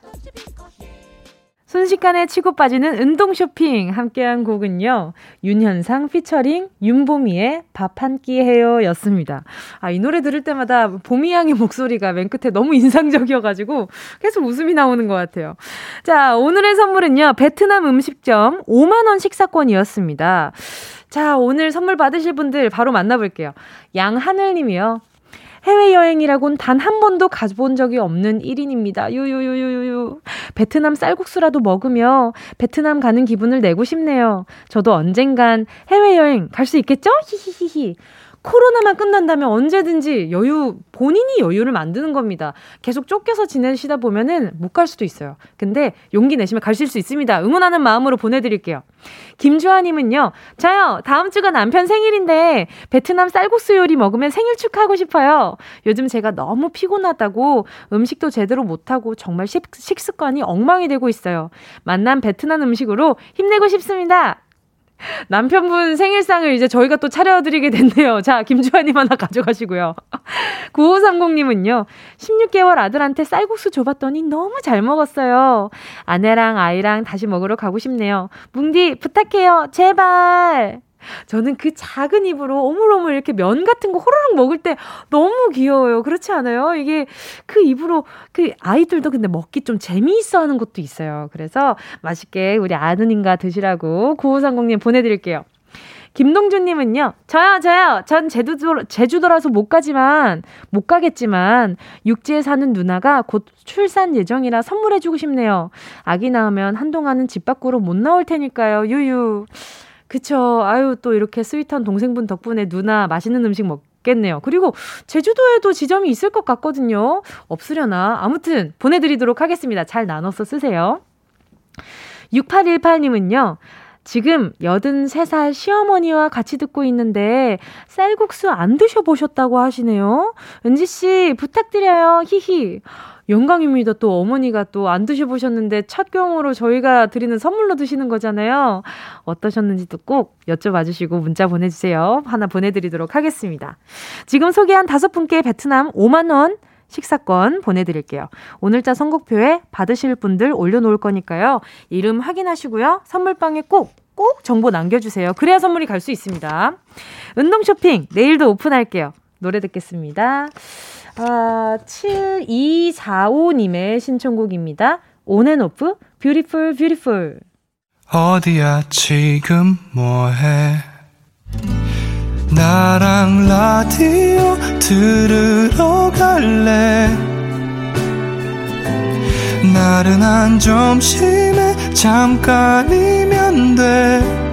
순식간에 치고 빠지는 운동 쇼핑 함께한 곡은요. 윤현상 피처링 윤보미의 밥 한 끼 해요 였습니다. 아, 이 노래 들을 때마다 보미 양의 목소리가 맨 끝에 너무 인상적이어가지고 계속 웃음이 나오는 것 같아요. 자, 오늘의 선물은요. 베트남 음식점 5만원 식사권이었습니다. 자, 오늘 선물 받으실 분들 바로 만나볼게요. 양하늘님이요. 해외여행이라곤 단 한 번도 가본 적이 없는 1인입니다. 유유유유유. 베트남 쌀국수라도 먹으며 베트남 가는 기분을 내고 싶네요. 저도 언젠간 해외여행 갈 수 있겠죠? 히히히히. 코로나만 끝난다면 언제든지 여유, 본인이 여유를 만드는 겁니다. 계속 쫓겨서 지내시다 보면은 못 갈 수도 있어요. 근데 용기 내시면 가실 수 있습니다. 응원하는 마음으로 보내드릴게요. 김주아님은요, 저요, 다음 주가 남편 생일인데, 베트남 쌀국수 요리 먹으면 생일 축하하고 싶어요. 요즘 제가 너무 피곤하다고 음식도 제대로 못하고 정말 식, 식습관이 엉망이 되고 있어요. 만난 베트남 음식으로 힘내고 싶습니다. 남편분 생일상을 이제 저희가 또 차려드리게 됐네요. 자, 김주환님 하나 가져가시고요. 9530님은요, 16개월 아들한테 쌀국수 줘봤더니 너무 잘 먹었어요. 아내랑 아이랑 다시 먹으러 가고 싶네요. 뭉디, 부탁해요. 제발. 저는 그 작은 입으로 오물오물 이렇게 면 같은 거 호로록 먹을 때 너무 귀여워요. 그렇지 않아요? 이게 그 입으로 그 아이들도 근데 먹기 좀 재미있어 하는 것도 있어요. 그래서 맛있게 우리 아누님과 드시라고 9530님 보내드릴게요. 김동준님은요, 저요, 저요. 전 제주도, 제주도라서 못 가지만, 못 가겠지만, 육지에 사는 누나가 곧 출산 예정이라 선물해주고 싶네요. 아기 낳으면 한동안은 집 밖으로 못 나올 테니까요. 유유. 그쵸. 아유, 또 이렇게 스윗한 동생분 덕분에 누나 맛있는 음식 먹겠네요. 그리고 제주도에도 지점이 있을 것 같거든요. 없으려나. 아무튼 보내드리도록 하겠습니다. 잘 나눠서 쓰세요. 6818님은요. 지금 83살 시어머니와 같이 듣고 있는데 쌀국수 안 드셔보셨다고 하시네요. 은지씨 부탁드려요. 히히. 영광입니다. 또 어머니가 또 안 드셔보셨는데 첫 경우로 저희가 드리는 선물로 드시는 거잖아요. 어떠셨는지도 꼭 여쭤봐 주시고 문자 보내주세요. 하나 보내드리도록 하겠습니다. 지금 소개한 다섯 분께 베트남 5만원 식사권 보내드릴게요. 오늘자 선곡표에 받으실 분들 올려놓을 거니까요. 이름 확인하시고요. 선물방에 꼭, 꼭 정보 남겨주세요. 그래야 선물이 갈 수 있습니다. 운동 쇼핑, 내일도 오픈할게요. 노래 듣겠습니다. 아, 7245님의 신청곡입니다. 온앤오프, Beautiful, Beautiful. 어디야, 지금 뭐해? 나랑 라디오 들으러 갈래 나른한 점심에 잠깐이면 돼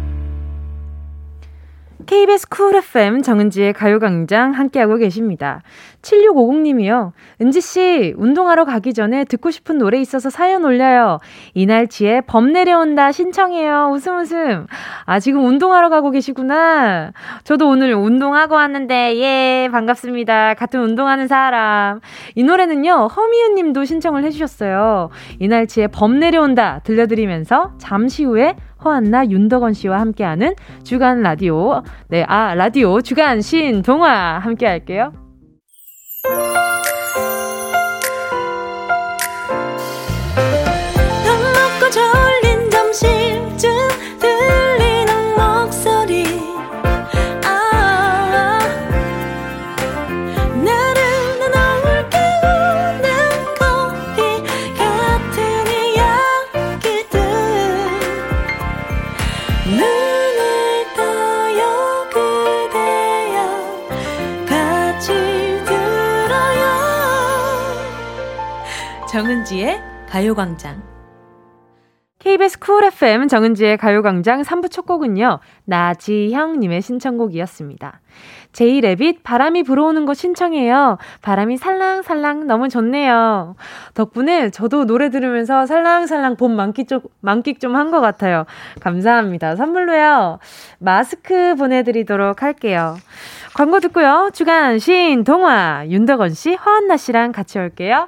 KBS 쿨 FM 정은지의 가요광장 함께하고 계십니다. 7650님이요. 은지씨, 운동하러 가기 전에 듣고 싶은 노래 있어서 사연 올려요. 이날치에 범 내려온다 신청해요. 웃음 웃음. 아, 지금 운동하러 가고 계시구나. 저도 오늘 운동하고 왔는데, 예, 반갑습니다. 같은 운동하는 사람. 이 노래는요, 허미은 님도 신청을 해주셨어요. 이날치에 범 내려온다 들려드리면서 잠시 후에 허한나 윤덕원 씨와 함께하는 주간 라디오 네, 아 라디오 주간 신 동화 함께 할게요. 정은지의 가요광장. KBS Cool FM 정은지의 가요광장 3부 첫 곡은요, 나지형님의 신청곡이었습니다. 제이레빗 바람이 불어오는 거 신청해요. 바람이 살랑살랑 너무 좋네요. 덕분에 저도 노래 들으면서 살랑살랑 봄 만끽 좀, 만끽 좀 한 것 같아요. 감사합니다. 선물로요, 마스크 보내드리도록 할게요. 광고 듣고요, 주간 신 동화 윤덕원 씨, 허한나 씨랑 같이 올게요.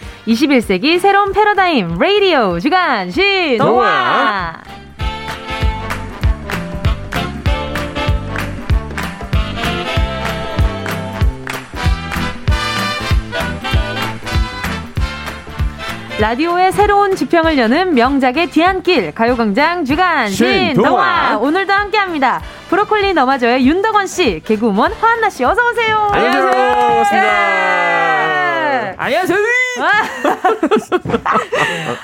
21세기 새로운 패러다임 라디오 주간 신동화 라디오의 새로운 지평을 여는 명작의 뒤안길 가요광장 주간 신동화 오늘도 함께합니다. 브로콜리 너마저의 윤덕원 씨, 개그우먼 화한나 씨 어서 오세요. 안녕하세요. 반갑습니다. 예. 안녕하세요.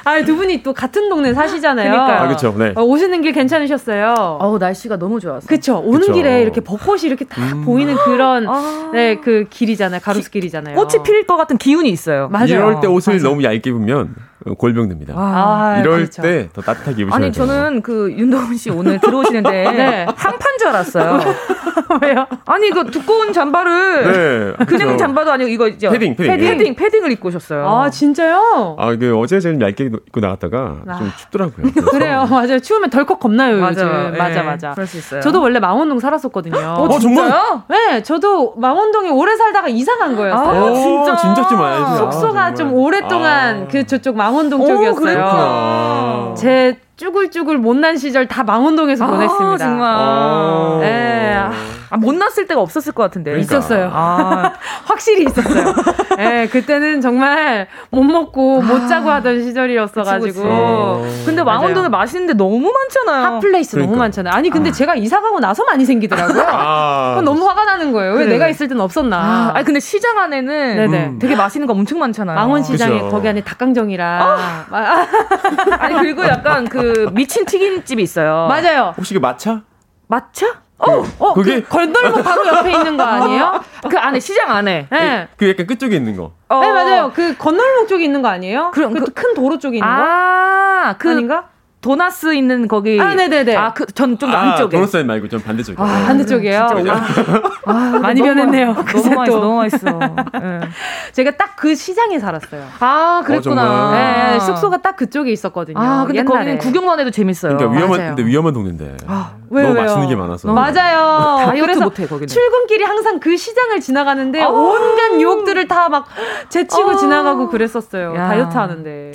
아, 두 분이 또 같은 동네 사시잖아요. 그러니까요. 아, 그렇죠. 네. 어, 오시는 길 괜찮으셨어요? 어우, 날씨가 너무 좋았어요. 그쵸. 오는 그쵸. 길에 이렇게 벚꽃이 이렇게 다 음. 보이는 그런, 아. 네, 그 길이잖아요. 가로수 길이잖아요. 꽃이 필 것 같은 기운이 있어요. 맞아요. 이럴 때 옷을 맞아. 너무 얇게 입으면 골병됩니다. 아, 이럴 그렇죠. 때더 따뜻하게 입으셔야 아니, 돼요. 저는 그 윤동훈 씨 오늘 들어오시는데 네. 한판 줄 알았어요. 왜요? 아니, 그 두꺼운 잠바를 네, 그냥 그렇죠. 잠바도 아니고 이거 이제 패딩, 패딩, 패딩, 패딩, 패딩 을 입고 오셨어요. 아, 진짜요? 아, 그 어제 좀 얇게 입고 나갔다가 아. 좀 춥더라고요. 그래요, 맞아요. 추우면 덜컥 겁나요, 맞아. 요즘. 네. 맞아, 맞아. 그럴 수 있어요. 저도 원래 망원동 살았었거든요. 어, 어 정말요? 네, 저도 망원동에 오래 살다가 이사 간 거였어요. 아, 진짜? 진짜 좀 알지. 숙소가 아, 좀 오랫동안 아. 그 저쪽 망원동 쪽이었어요. 그렇구나. 제 쭈글쭈글 못난 시절 다 망원동에서 아, 보냈습니다. 정말. 네. 아, 못 났을 때가 없었을 것 같은데. 그러니까. 있었어요. 아. 확실히 있었어요. 예, 네, 그때는 정말 못 먹고 못 아. 자고 하던 시절이었어가지고. 어. 근데 망원동에 맛있는데 너무 많잖아요. hot place 그러니까. 너무 많잖아요. 아니, 근데 아. 제가 이사 가고 나서 많이 생기더라고요. 아. 너무 화가 나는 거예요. 왜 그래. 내가 있을 땐 없었나. 아, 아니, 근데 시장 안에는 네네. 음. 되게 맛있는 거 엄청 많잖아요. 망원시장에 거기 안에 닭강정이랑. 아. 아니, 그리고 약간 그 미친 튀김집이 있어요. 맞아요. 혹시 그 마차? 마차? 어, 어, 그게 그 건널목 바로 옆에 있는 거 아니에요? 그 안에 시장 안에. 네. 그 약간 끝쪽에 있는 거. 어. 네 맞아요. 그 건널목 쪽에 있는 거 아니에요? 그럼 그큰 그, 도로 쪽에 있는 거? 아, 그 아닌가? 도나스 있는 거기. 아, 네네네. 아, 그, 전좀 아, 안쪽에. 도나스 말고 좀 반대쪽에. 아, 반대쪽이에요? 진짜 아, 아, 많이 변했네요. 너무 맛있어, 너무 맛있어. 네. 제가 딱 그 시장에 살았어요. 아, 그랬구나. 어, 네, 숙소가 딱 그쪽에 있었거든요. 아, 근데 옛날에. 거기는 구경만 해도 재밌어요. 그러니까 위험한, 맞아요. 근데 위험한 동네인데. 아, 왜, 너무 왜요? 맛있는 게 많아서. 맞아요. 다이어트 못해, 거기는. 출근길이 항상 그 시장을 지나가는데 아~ 온갖 유혹들을 다 막 제치고 아~ 지나가고 그랬었어요. 야. 다이어트 하는데.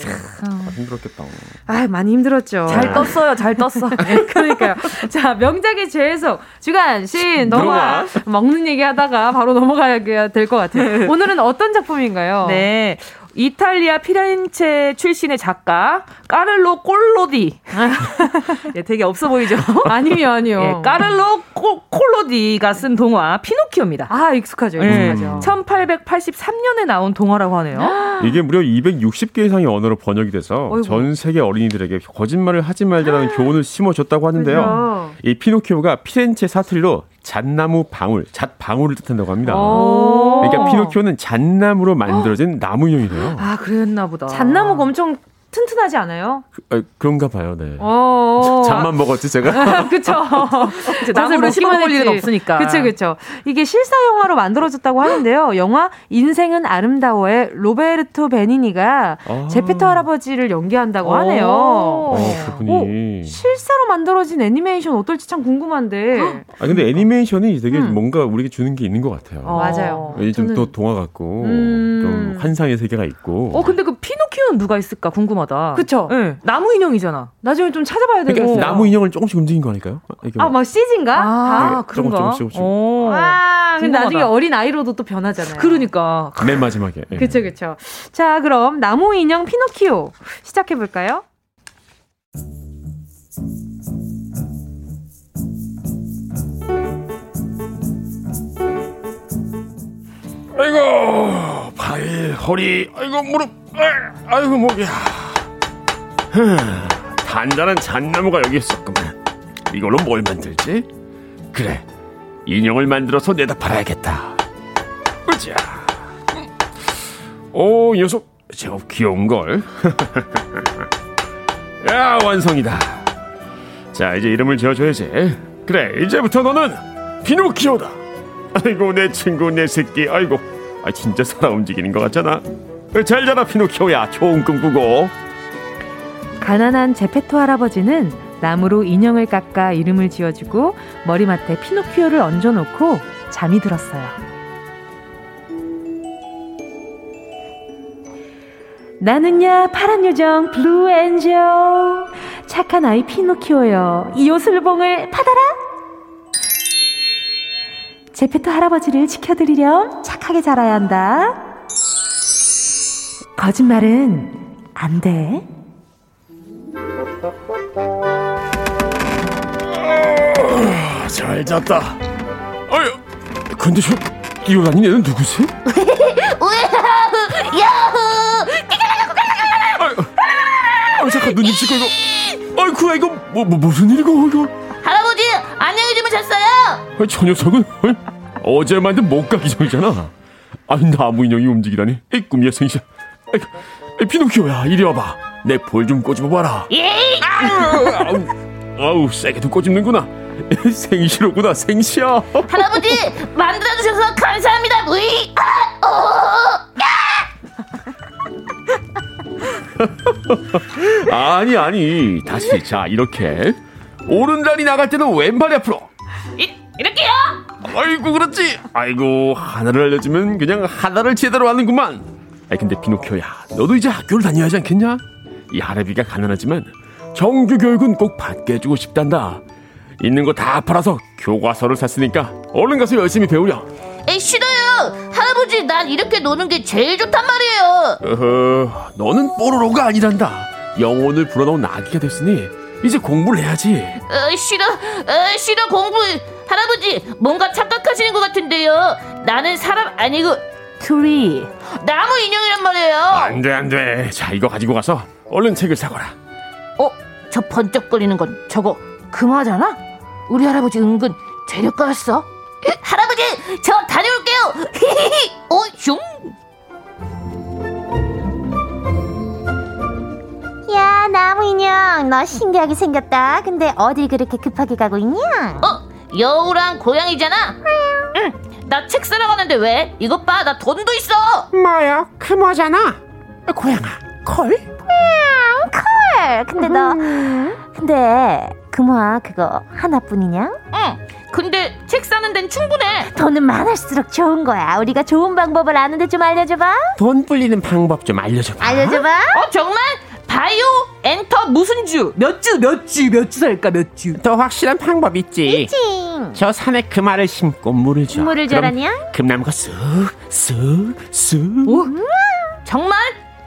아, 힘들었겠다. 아, 많이 힘들었죠. 잘 떴어요. 잘 떴어. 네, 그러니까요. 자, 명작의 재해석. 주간, 신, 동화. 먹는 얘기 하다가 바로 넘어가야 될 것 같아요. 오늘은 어떤 작품인가요? 네. 이탈리아 피렌체 출신의 작가 까를로 꼴로디. 예, 되게 없어 보이죠? 아니요, 아니요. 예, 까를로 코, 콜로디가 쓴 동화 피노키오입니다. 아, 익숙하죠. 익숙하죠. 예, 1883년에 나온 동화라고 하네요. 이게 무려 260개 이상의 언어로 번역이 돼서 어이구. 전 세계 어린이들에게 거짓말을 하지 말자라는 교훈을 심어줬다고 하는데요. 그죠. 이 피노키오가 피렌체 사투리로 잣나무 방울, 잣방울을 뜻한다고 합니다. 그러니까 피노키오는 잣나무로 만들어진 나무 인형이래요. 아, 그랬나 보다. 잣나무가 엄청 튼튼하지 않아요? 그, 아, 런가 봐요, 네. 어. 잠만 먹었지, 제가? 그쵸. 나무를 씹어볼 일은 없으니까. 그쵸, 그쵸. 이게 실사 영화로 만들어졌다고 하는데요. 영화 인생은 아름다워의 로베르토 베니니가 아. 제페토 할아버지를 연기한다고 하네요. 어, 그분이. 실사로 만들어진 애니메이션 어떨지 참 궁금한데. 아, 근데 애니메이션이 되게 음. 뭔가 우리에게 주는 게 있는 것 같아요. 어, 맞아요. 좀또 동화 같고, 음. 좀 환상의 세계가 있고. 어, 근데 그 피노키오는 누가 있을까 궁금하 궁금하다. 그쵸? 네. 나무 인형이잖아. 나중에 좀 찾아봐야 되겠어요. 그러니까 나무 인형을 조금씩 움직인 거 아닐까요? 아, 막 CG인가? 아, 아 그런가? 조금씩, 조금씩. 오. 아, 근데 나중에 어린 아이로도 또 변하잖아요. 그러니까. 맨 마지막에. 예. 그쵸, 그쵸. 자, 그럼 나무 인형 피노키오 시작해볼까요? 아이고 발 허리 아이고 무릎 아이고 목이야 단단한 잣나무가 여기 있었구만. 이걸로 뭘 만들지? 그래 인형을 만들어서 내다 팔아야겠다. 으쌰 오 녀석. 제법 귀여운 걸. 야 완성이다. 자 이제 이름을 지어줘야지. 그래 이제부터 너는 피노키오다. 아이고 내 친구 내 새끼. 아이고 아 진짜 살아 움직이는 것 같잖아 잘 자라 피노키오야 좋은 꿈 꾸고. 가난한 제페토 할아버지는 나무로 인형을 깎아 이름을 지어주고 머리맡에 피노키오를 얹어놓고 잠이 들었어요. 나는야 파란 요정 Blue Angel. 착한 아이 피노키오여 이 요술봉을 받아라. 제페토 할아버지를 지켜드리렴. 착하게 자라야 한다 거짓말은 안 돼. 아, 잘 잤다. 아유, 근데 저 뛰어다니는 애는 누구지? 아, 잠깐 눈 입시고 이거. 아이쿠야 이거 뭐, 뭐 무슨 일이고 이거? 할아버지 안녕히 주무셨어요? 아, 저 녀석은 어제 만든 목가기 전이잖아. 아니 나무 인형이 움직이다니. 이 꿈이야 생시야. 피노키오야 이리 와봐. 내 볼 좀 꼬집어봐라. 예 아우, 아우 세게도 꼬집는구나. 생시로구나 생시야. 할아버지 만들어주셔서 감사합니다. 무이 아, 어. 아니 아니. 다시 자 이렇게. 오른다리 나갈 때는 왼발 앞으로. 이, 이렇게요? 아이고 그렇지. 아이고 하나를 알려주면 그냥 하나를 제대로 하는구만 아 근데 피노키오야 너도 이제 학교를 다녀야 하지 않겠냐? 이 할애비가 가난하지만 정규 교육은 꼭 받게 해주고 싶단다 있는 거 다 팔아서 교과서를 샀으니까 얼른 가서 열심히 배우렴. 에 싫어요. 할아버지 난 이렇게 노는 게 제일 좋단 말이에요. 어허, 너는 뽀로로가 아니란다. 영혼을 불어넣은 아기가 됐으니 이제 공부를 해야지. 어, 싫어, 어, 싫어 공부. 할아버지 뭔가 착각하시는 것 같은데요. 나는 사람 아니고 트리 나무 인형이란 말이에요. 안돼 안돼. 자 이거 가지고 가서 얼른 책을 사거라. 어, 저 번쩍거리는 건 저거 금화잖아. 우리 할아버지 은근 재력가였어. 할아버지 저 다녀올게요. 어, 슝. 야 나무 인형 너 신기하게 생겼다 근데 어딜 그렇게 급하게 가고 있냐 어 여우랑 고양이잖아 응 나책 사러 가는데 왜? 이것 봐 나 돈도 있어! 뭐야 금어잖아 고양아 콜? 고양 콜! 근데 너 음. 근데 금화 그거 하나뿐이냐? 응 근데 책 사는 데는 충분해. 돈은 많을수록 좋은 거야. 우리가 좋은 방법을 아는데 좀 알려줘봐. 돈 불리는 방법 좀 알려줘봐. 알려줘봐. 어 정말? 바이오 엔터 무슨 주? 몇 주, 몇 주, 몇 주 살까, 몇 주? 더 확실한 방법 있지. 있지. 저 산에 금알을 심고 물을 줘. 물을 줘라냐? 금나무가 쑥, 쑥, 쑥. 오? 정말?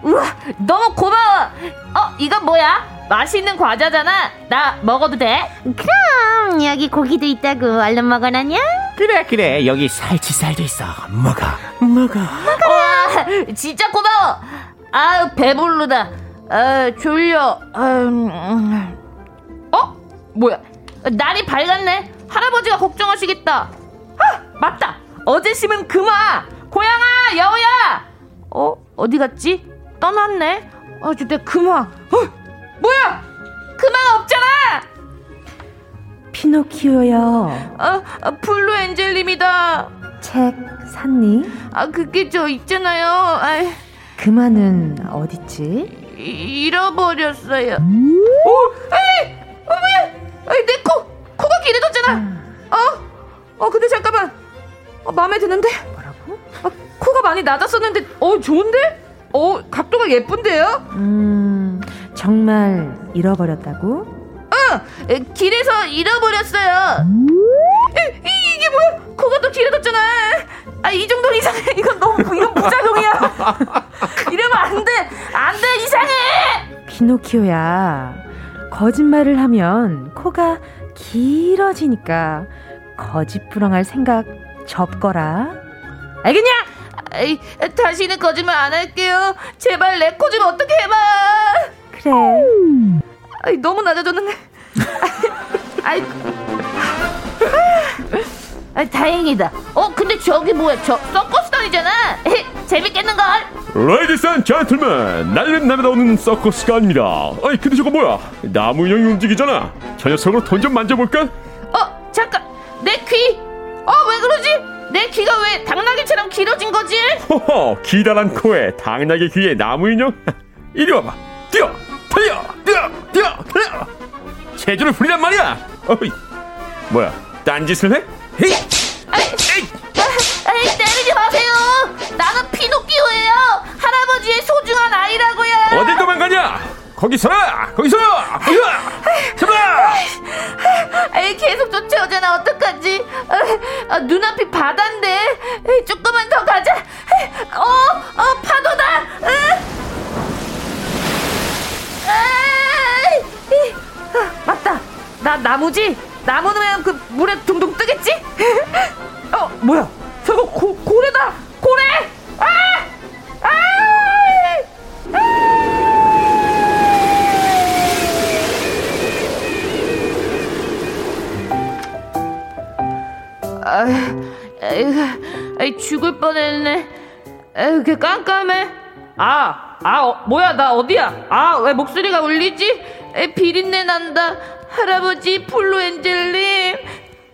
우와, 너무 고마워. 어, 이건 뭐야? 맛있는 과자잖아. 나 먹어도 돼? 그럼 여기 고기도 있다고. 얼른 먹어라냐? 그래 그래 여기 살치살도 있어. 먹어, 먹어. 와, 진짜 고마워. 아유 배부르다. 아 졸려. 음. 어? 뭐야? 날이 밝았네. 할아버지가 걱정하시겠다. 아 맞다. 어제 심은 금화. 고양아 여우야. 어 어디 갔지? 떠났네. 아 저때 금화. 어 뭐야? 금화가 없잖아. 피노키오요. 아, 아 Blue Angel님이다. 책 샀니? 아 그게 저 있잖아요. 아이. 금화는 어딨지? 잃어버렸어요. 오, 에이, 어 뭐야? 에이, 내 코, 코가 길어졌잖아. 음. 어, 어, 근데 잠깐만. 어, 마음에 드는데? 뭐라고? 아, 코가 많이 낮았었는데, 어, 좋은데? 어, 각도가 예쁜데요? 음, 정말 잃어버렸다고? 응, 에, 길에서 잃어버렸어요. 에, 이, 이게 뭐야? 코가 또 길어졌잖아. 아, 이 정도는 이상해. 이건 너무, 이건 부작용이야. 이러면 안 돼. 안 돼. 이상해. 피노키오야. 거짓말을 하면 코가 길어지니까 거짓부렁할 생각 접거라. 알겠냐? 아이, 다시는 거짓말 안 할게요. 제발 내 코 좀 어떻게 해봐. 그래. 아이, 너무 낮아졌는데. 아이, 아, 다행이다. 어, 근데 저기 뭐야? 저 서커스단이잖아. 재밌겠는걸? Ladies and gentlemen 날이면 날마다 오는 서커스가 아닙니다 아니 근데 저거 뭐야 나무 인형이 움직이잖아 저 녀석으로 돈 좀 만져볼까? 어 잠깐 내 귀! 어 왜 그러지? 내 귀가 왜 당나귀처럼 길어진 거지? 호호 기다란 코에 당나귀 귀에 나무 인형 이리 와봐 뛰어 달려 뛰어 뛰어 달려 체조를 부리란 말이야 어이 뭐야 딴짓을 해? 헤이! 아이, 아이, 때리지 마세요. 나는 피노키오예요. 할아버지의 소중한 아이라고요. 어딜 도망가냐? 거기 서라! 거기서 거기서 서라! 에이 계속 쫓아오잖아. 어떡하지? 아, 눈앞이 바다인데. 에이, 조금만 더 가자. 어, 어 파도다. 에이, 아, 맞다. 나 나무지 나무 넣으면 그 물에 둥둥 뜨겠지 어 뭐야 저거 고, 고래다 고래 아! 아! 아, 에이, 죽을 뻔했네. 에이, 그 깜깜해. 아, 아, 어, 뭐야, 나 어디야? 아, 왜 목소리가 울리지? 에이, 비린내 난다. 할아버지 플루엔젤님.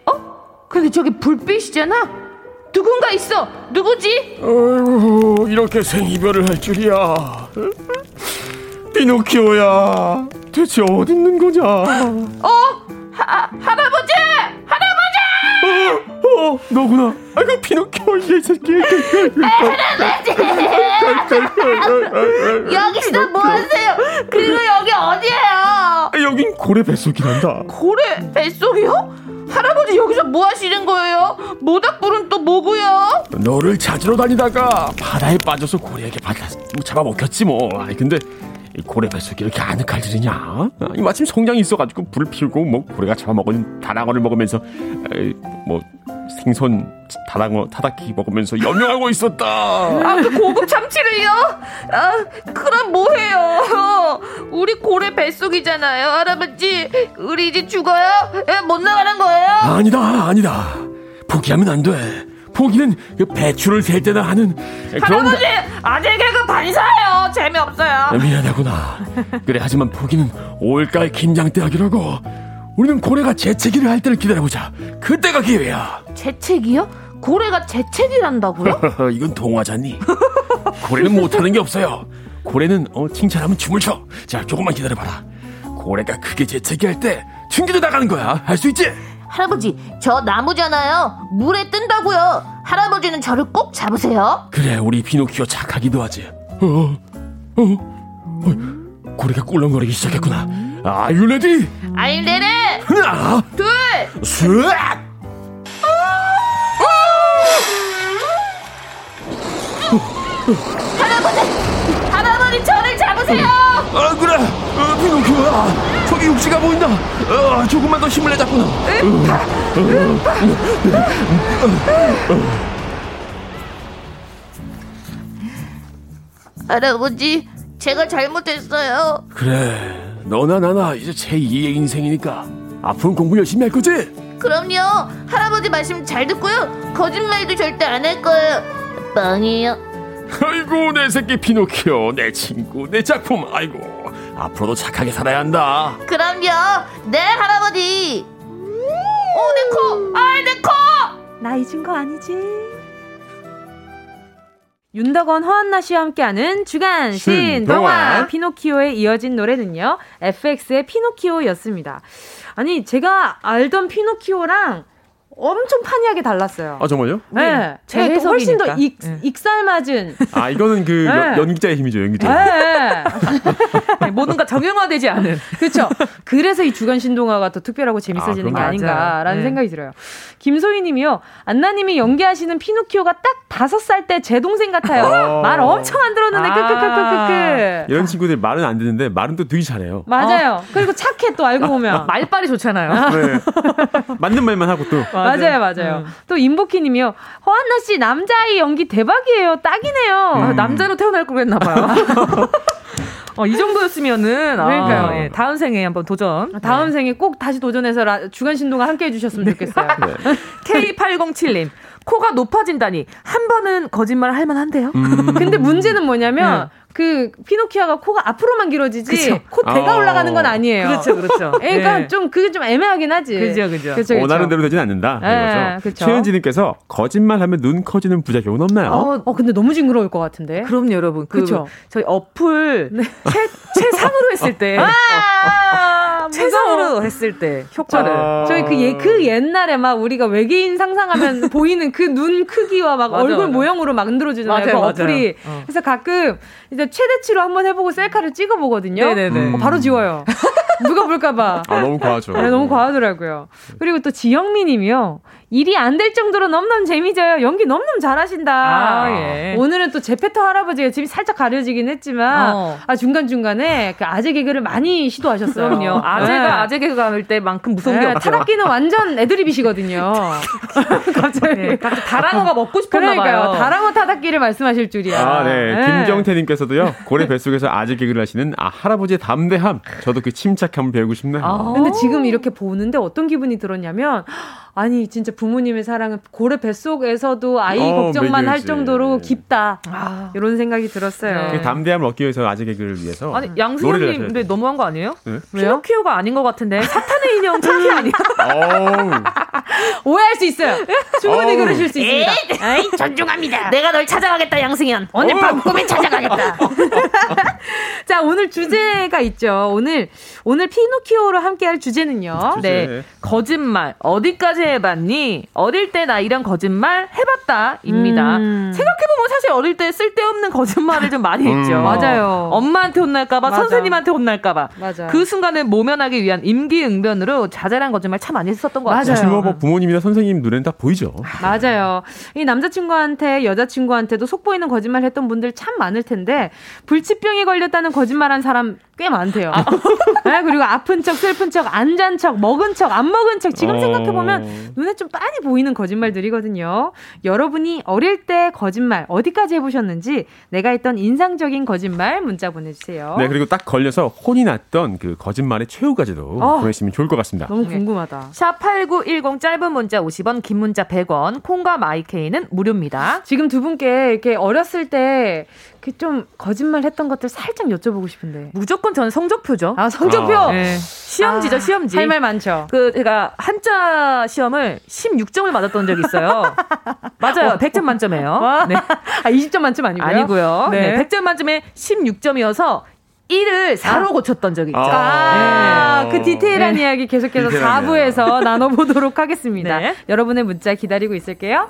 어? 근데 저기 불빛이잖아. 누군가 있어. 누구지? 아이고, 이렇게 생이별을 할 줄이야. 피노키오야, 대체 어디 있는 거냐? 어? 하, 할아버지! 할아버지! 어, 어, 너구나. 아이고, 피노키오, 이 새끼. 할아버지! 여기서 뭐 하세요? 그리고 여기 어디예요? 여긴 고래 뱃속이란다. 고래 뱃속이요? 할아버지 여기서 뭐 하시는 거예요? 모닥불은 또 뭐고요? 너를 찾으러 다니다가 바다에 빠져서 고래에게 받아 잡아먹혔지 뭐. 아니 근데 이 고래 뱃속에 이렇게 아늑할 일이냐? 이 마침 성냥이 있어가지고 불을 피우고 뭐 고래가 잡아먹은 다랑어를 먹으면서 에이, 뭐 생선 다랑어 타닥기 먹으면서 연명하고 있었다. 아, 그 고급 참치를요? 아, 그럼 뭐해요? 우리 고래 뱃속이잖아요, 할아버지. 우리 이제 죽어요? 에, 못 나가는 거예요? 아니다, 아니다. 포기하면 안 돼. 포기는 그 배추를 셀 때나 하는 그런 할아버지 아재 개그 반사예요 재미없어요 미안하구나 그래 하지만 포기는 올가을 김장 때 하기라고 우리는 고래가 재채기를 할 때를 기다려보자 그때가 기회야 재채기요? 고래가 재채기를 한다고요? 이건 동화잖니 고래는 못하는 게 없어요 고래는 어, 칭찬하면 춤을 춰 자 조금만 기다려봐라 고래가 크게 재채기할 때 튕기도 나가는 거야 할 수 있지? 할아버지, 저 나무잖아요. 물에 뜬다고요. 할아버지는 저를 꼭 잡으세요. 그래, 우리 비노키오 착하기도 하지. 어, 어, 어, 고래가 꿀렁거리기 시작했구나. You ready? I'm ready. 하나, 둘, 셋. 할아버지, 할아버지 저를 잡으세요. 아 그래, 어, 비노키오야. 저기 육지가 보인다. 어, 조금만 더 힘을 내자꾸나. 할아버지, 제가 잘못했어요. 그래, 너나 나나 이제 제2의 인생이니까 앞으로 공부 열심히 할 거지? 그럼요. 할아버지 말씀 잘 듣고요. 거짓말도 절대 안 할 거예요. 뻥이에요. 아이고 내 새끼 피노키오 내 친구 내 작품 아이고 앞으로도 착하게 살아야 한다 그럼요 네 할아버지 오내코 아이 내코 나 잊은 거 아니지 윤덕원 허한나 씨와 함께하는 주간 신동화 피노키오에 이어진 노래는요 FX의 피노키오였습니다 아니 제가 알던 피노키오랑 엄청 판이하게 달랐어요. 아 정말요? 네, 제 네, 훨씬 더 익, 네. 익살맞은. 아 이거는 그 네. 연기자의 힘이죠, 연기자. 네. 네. 모든 가 정형화되지 않은. 그렇죠. 그래서 이 주간 신동화가 더 특별하고 재밌어지는 아, 게 아닌가라는 네. 생각이 들어요. 김소희님이요. 안나님이 연기하시는 피노키오가 딱 다섯 살 때 제 동생 같아요. 어. 말 엄청 안 들었는데 아. 크크크크크. 이런 친구들 말은 안 듣는데 말은 또 되게 잘해요. 맞아요. 어. 그리고 착해 또 알고 보면 말빨이 좋잖아요. 네. 맞는 말만 하고 또. 맞아요, 맞아요. 음. 또 임복희님이요. 허한나 씨 남자아이 연기 대박이에요. 딱이네요. 음. 아, 남자로 태어날 걸 그랬나 봐요. 어, 이 정도였으면은 그러니까요. 아, 예, 다음 생에 한번 도전. 아, 다음 네. 생에 꼭 다시 도전해서 라, 주간 신동과 함께 해주셨으면 네. 좋겠어요. 네. K807님 코가 높아진다니 한 번은 거짓말 할 만한데요. 음. 근데 문제는 뭐냐면 네. 그 피노키아가 코가 앞으로만 길어지지 그쵸? 코 대가 어. 올라가는 건 아니에요. 그렇죠, 그렇죠. 그러니까 네. 좀 그게 좀 애매하긴 하지. 그죠, 그죠. 그쵸, 그쵸. 원하는 대로 되진 않는다. 네, 그렇죠. 최현지님께서 거짓말하면 눈 커지는 부작용은 없나요? 어, 어, 근데 너무 징그러울 것 같은데. 그럼 여러분, 그 그쵸? 저희 어플 네. 최 최상으로 했을 때. 아, 최상으로 했을 때 효과를. 아~ 저희 그, 예, 그 옛날에 막 우리가 외계인 상상하면 보이는 그 눈 크기와 막 맞아, 얼굴 맞아. 모형으로 만들어주잖아요. 맞아요, 그 어플이. 어. 그래서 가끔 이제 최대치로 한번 해보고 셀카를 찍어보거든요. 네네네. 어, 바로 지워요. 누가 볼까봐. 아, 너무 과하죠. 네, 너무 과하더라고요. 그리고 또 지영미 님이요. 일이 안 될 정도로 너무너무 재미져요. 연기 너무너무 잘하신다. 아, 예. 오늘은 또 제페터 할아버지가 지금 살짝 가려지긴 했지만, 어. 아, 중간중간에 그 아재 개그를 많이 시도하셨어요. 그럼요. 아재가 네. 아재 개그가 할 때만큼 무서운 네, 게 없죠. 타락기는 완전 애드립이시거든요. 갑자기. 네, 갑자기 다랑어가 먹고 싶었나 봐요. 다랑어 타닥기를 말씀하실 줄이야. 아, 네. 네. 김정태 님께서도요, 고래 뱃속에서 아재 개그를 하시는 아, 할아버지의 담대함. 저도 그 침착 함 배우고 싶네요. 아. 근데 지금 이렇게 보는데 어떤 기분이 들었냐면, 아니 진짜 부모님의 사랑은 고래 뱃속에서도 아이 어, 걱정만 할 정도로 깊다 아. 이런 생각이 들었어요. 네. 담대함을 얻기 위해서 아재 개그를 위해서 아니 양승현님 근데 너무한 거 아니에요? 네? 피노키오가 아닌 것 같은데 사탄의 인형 차키 아니야? 오해할 수 있어요. 충분히 그러실 수 있습니다. 에이, 존중합니다. 내가 널 찾아가겠다 양승현. 오늘 밤 꿈에 찾아가겠다. 자 오늘 주제가 있죠. 오늘 오늘 피노키오로 함께할 주제는요. 주제. 네 거짓말 어디까지 해봤니? 어릴 때 나 이런 거짓말 해봤다입니다. 음. 생각해보면 사실 어릴 때 쓸데없는 거짓말을 좀 많이 음. 했죠. 맞아요. 엄마한테 혼날까봐, 맞아. 선생님한테 혼날까봐. 맞아. 그 순간을 모면하기 위한 임기응변으로 자잘한 거짓말 참 많이 했었던 것 같아요. 사실 뭐, 뭐 부모님이나 선생님 눈에는 다 보이죠. 맞아요. 이 남자친구한테 여자친구한테도 속 보이는 거짓말 했던 분들 참 많을 텐데 불치병이 걸렸다는 거짓말한 사람 꽤 많대요. 아. 네, 그리고 아픈 척, 슬픈 척, 안 잔 척, 먹은 척, 안 먹은 척 지금 어... 생각해보면 눈에 좀 빤히 보이는 거짓말들이거든요. 여러분이 어릴 때 거짓말 어디까지 해보셨는지 내가 했던 인상적인 거짓말 문자 보내주세요. 네, 그리고 딱 걸려서 혼이 났던 그 거짓말의 최후까지도 어... 보내시면 좋을 것 같습니다. 너무 궁금하다. 샵 8910 짧은 문자 50원, 긴 문자 100원, 콩과 마이케이는 무료입니다. 지금 두 분께 이렇게 어렸을 때 좀 거짓말 했던 것들 살짝 여쭤보고 싶은데. 무조건 저는 성적표죠. 아, 성적표? 아. 네. 시험지죠, 아, 시험지. 할 말 많죠. 그, 제가 한자 시험을 16점을 맞았던 적이 있어요. 맞아요. 100점 만점이에요. 네. 아, 20점 만점 아니고요? 아니고요. 네. 네. 100점 만점에 16점이어서 1을 4로 아. 고쳤던 적이 있죠. 아, 네. 그 디테일한 네. 이야기 계속해서 4부에서 나눠보도록 하겠습니다. 네. 여러분의 문자 기다리고 있을게요.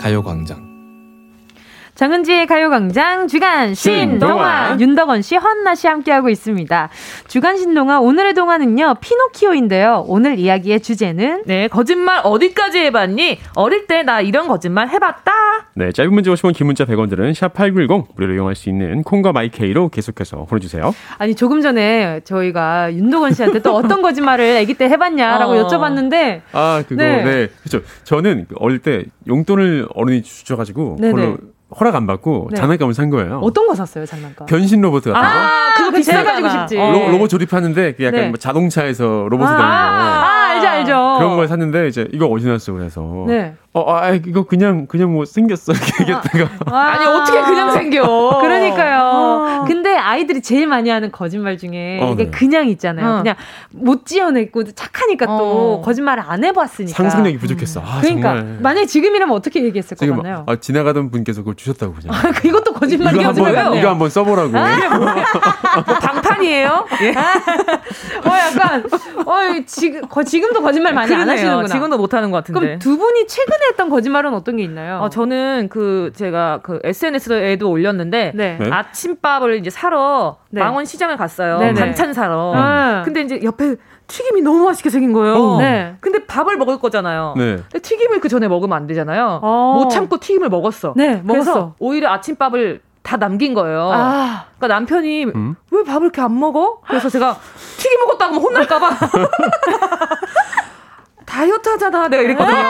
가요광장 정은지의 가요광장 주간 신동화 윤덕원 씨, 헌나 씨 함께하고 있습니다. 주간 신동화 오늘의 동화는요 피노키오인데요. 오늘 이야기의 주제는 네 거짓말 어디까지 해봤니? 어릴 때 나 이런 거짓말 해봤다. 네 짧은 문자 50원 긴 문자 100원들은 샵 #8910 무료로 이용할 수 있는 콩과 마이케이로 계속해서 보내주세요. 아니 조금 전에 저희가 윤덕원 씨한테 또 어떤 거짓말을 아기 때 해봤냐라고 어. 여쭤봤는데 아 그거 네. 네 그렇죠. 저는 어릴 때 용돈을 어른이 주셔가지고 그걸로 허락 안 받고 네. 장난감을 산 거예요. 어떤 거 샀어요, 장난감? 변신 로봇 같은 거. 아, 그거 비슷해가지고 싶지. 로, 봇 조립하는데 그 약간 네. 뭐 자동차에서 로봇을 아, 다니는 거. 아, 알죠, 알죠. 그런 걸 샀는데 이제 이거 어디 났어 그래서. 네. 어, 아, 이거 그냥, 그냥 뭐 생겼어. 이렇게 얘기했다가. 아, 니 어떻게 그냥 생겨. 그러니까요. 어. 근데 아이들이 제일 많이 하는 거짓말 중에 어, 이게 네. 그냥 있잖아요. 어. 그냥 못 지어냈고 착하니까 또 어. 거짓말을 안 해봤으니까. 상상력이 부족했어. 아, 그러니까. 정말. 만약에 지금이라면 어떻게 얘기했을 것 같나요? 아, 지나가던 분께서 그걸 주셨다고 그냥. 아, 이것도 거짓말이에요. 이거 한번, 이거 한번 써보라고. 아, 뭐 방판이에요? 예. 어, 약간, 어, 지금, 거, 지금도 거짓말 많이 그러네요. 안 하시는구나. 지금도 못 하는 것 같은데. 그럼 두 분이 최근 최근에 했던 거짓말은 어떤 게 있나요? 어, 저는 그 제가 그 SNS에도 올렸는데 네. 네. 아침밥을 이제 사러 네. 망원 시장을 갔어요. 네네. 반찬 사러. 음. 근데 이제 옆에 튀김이 너무 맛있게 생긴 거예요. 어. 네. 근데 밥을 먹을 거잖아요. 네. 근데 튀김을 그 전에 먹으면 안 되잖아요. 어. 못 참고 튀김을 먹었어. 네, 먹었어. 오히려 아침밥을 다 남긴 거예요. 아. 그러니까 남편이 음? 왜 밥을 이렇게 안 먹어? 그래서 제가 튀김 먹었다고 혼날까봐 다이어트 하잖아. 내가 이랬거든요.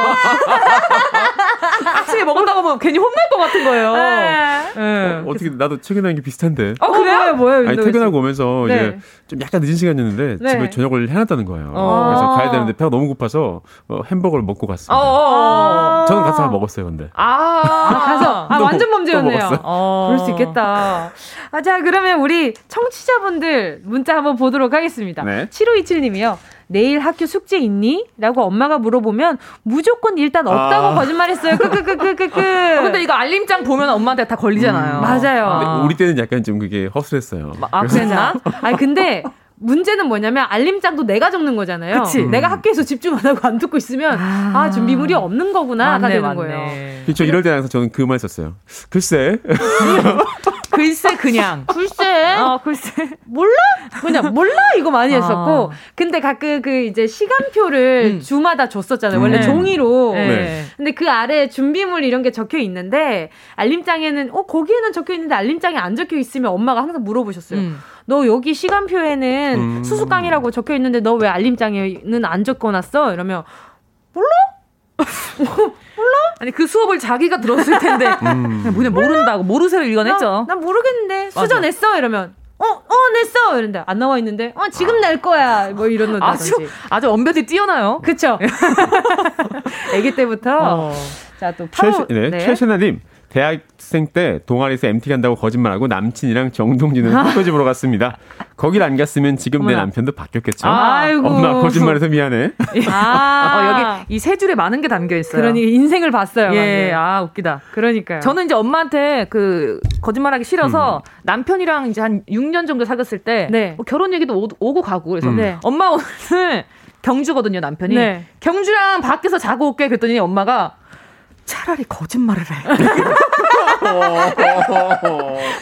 아침에 먹는다고 하면 괜히 혼날 것 같은 거예요. 네. 네. 어, 떻게 나도 퇴근하는 게 비슷한데. 어, 그래요? 뭐예요? 아니, 퇴근하고 오면서 네. 이제 좀 약간 늦은 시간이었는데 네. 집에 저녁을 해놨다는 거예요. 어. 그래서 가야 되는데 배가 너무 고파서 어, 햄버거를 먹고 갔어요. 어. 저는 가서 먹었어요, 근데. 아, 아 가서. 아, 완전 범죄였네요. 어. 그럴 수 있겠다. 아, 자, 그러면 우리 청취자분들 문자 한번 보도록 하겠습니다. 네. 7527님이요. 내일 학교 숙제 있니? 라고 엄마가 물어보면 무조건 일단 없다고 아. 거짓말했어요. 크크크크크크. 어, 근데 이거 알림장 보면 엄마한테 다 걸리잖아요. 음. 맞아요. 아. 우리 때는 약간 좀 그게 허술했어요. 아, 그랬나? 아니, 근데 문제는 뭐냐면 알림장도 내가 적는 거잖아요. 그치? 음. 내가 학교에서 집중 안 하고 안 듣고 있으면 아, 아 준비물이 없는 거구나가 맞네, 되는 맞네. 거예요. 그렇죠. 이럴 때 항상 저는 그 말 썼어요. 글쎄. 글쎄 그냥. 글쎄. 어, 글쎄. 몰라? 그냥 몰라 이거 많이 했었고. 어. 근데 가끔 그 이제 시간표를 음. 주마다 줬었잖아요. 원래 네. 종이로. 네. 근데 그 아래 준비물 이런 게 적혀 있는데 알림장에는 어 거기에는 적혀 있는데 알림장에 안 적혀 있으면 엄마가 항상 물어보셨어요. 음. 너 여기 시간표에는 음. 수수깡이라고 적혀 있는데 너 왜 알림장에는 안 적어놨어? 이러면 몰라? 몰라? 아니 그 수업을 자기가 들었을 텐데 음. 그냥 뭐냐 모른다고 모르세요 이건 했죠. 난 모르겠는데 수저 냈어 이러면 어, 어, 됐어 이런데 안 나와 있는데 어 지금 낼 거야 뭐 이런 거 아주 아주 언변이 뛰어나요. 그쵸? 아기 때부터 어. 자또 최, 네, 네. 최신아님 대학생 때 동아리에서 MT 간다고 거짓말하고 남친이랑 정동진을 포토집 보러 갔습니다. 거길 안 갔으면 지금 어머나. 내 남편도 바뀌었겠죠. 아이고. 엄마 거짓말해서 미안해. 아, 어, 여기 이 세 줄에 많은 게 담겨 있어요. 그러니 인생을 봤어요. 예, 아 웃기다. 그러니까요. 저는 이제 엄마한테 그 거짓말하기 싫어서 음. 남편이랑 이제 한 6년 정도 사귀었을 때 네. 뭐 결혼 얘기도 오, 고 가고 그래서 음. 네. 엄마 오늘 경주거든요 남편이. 네. 경주랑 밖에서 자고 올게 그랬더니 엄마가 차라리 거짓말을 해.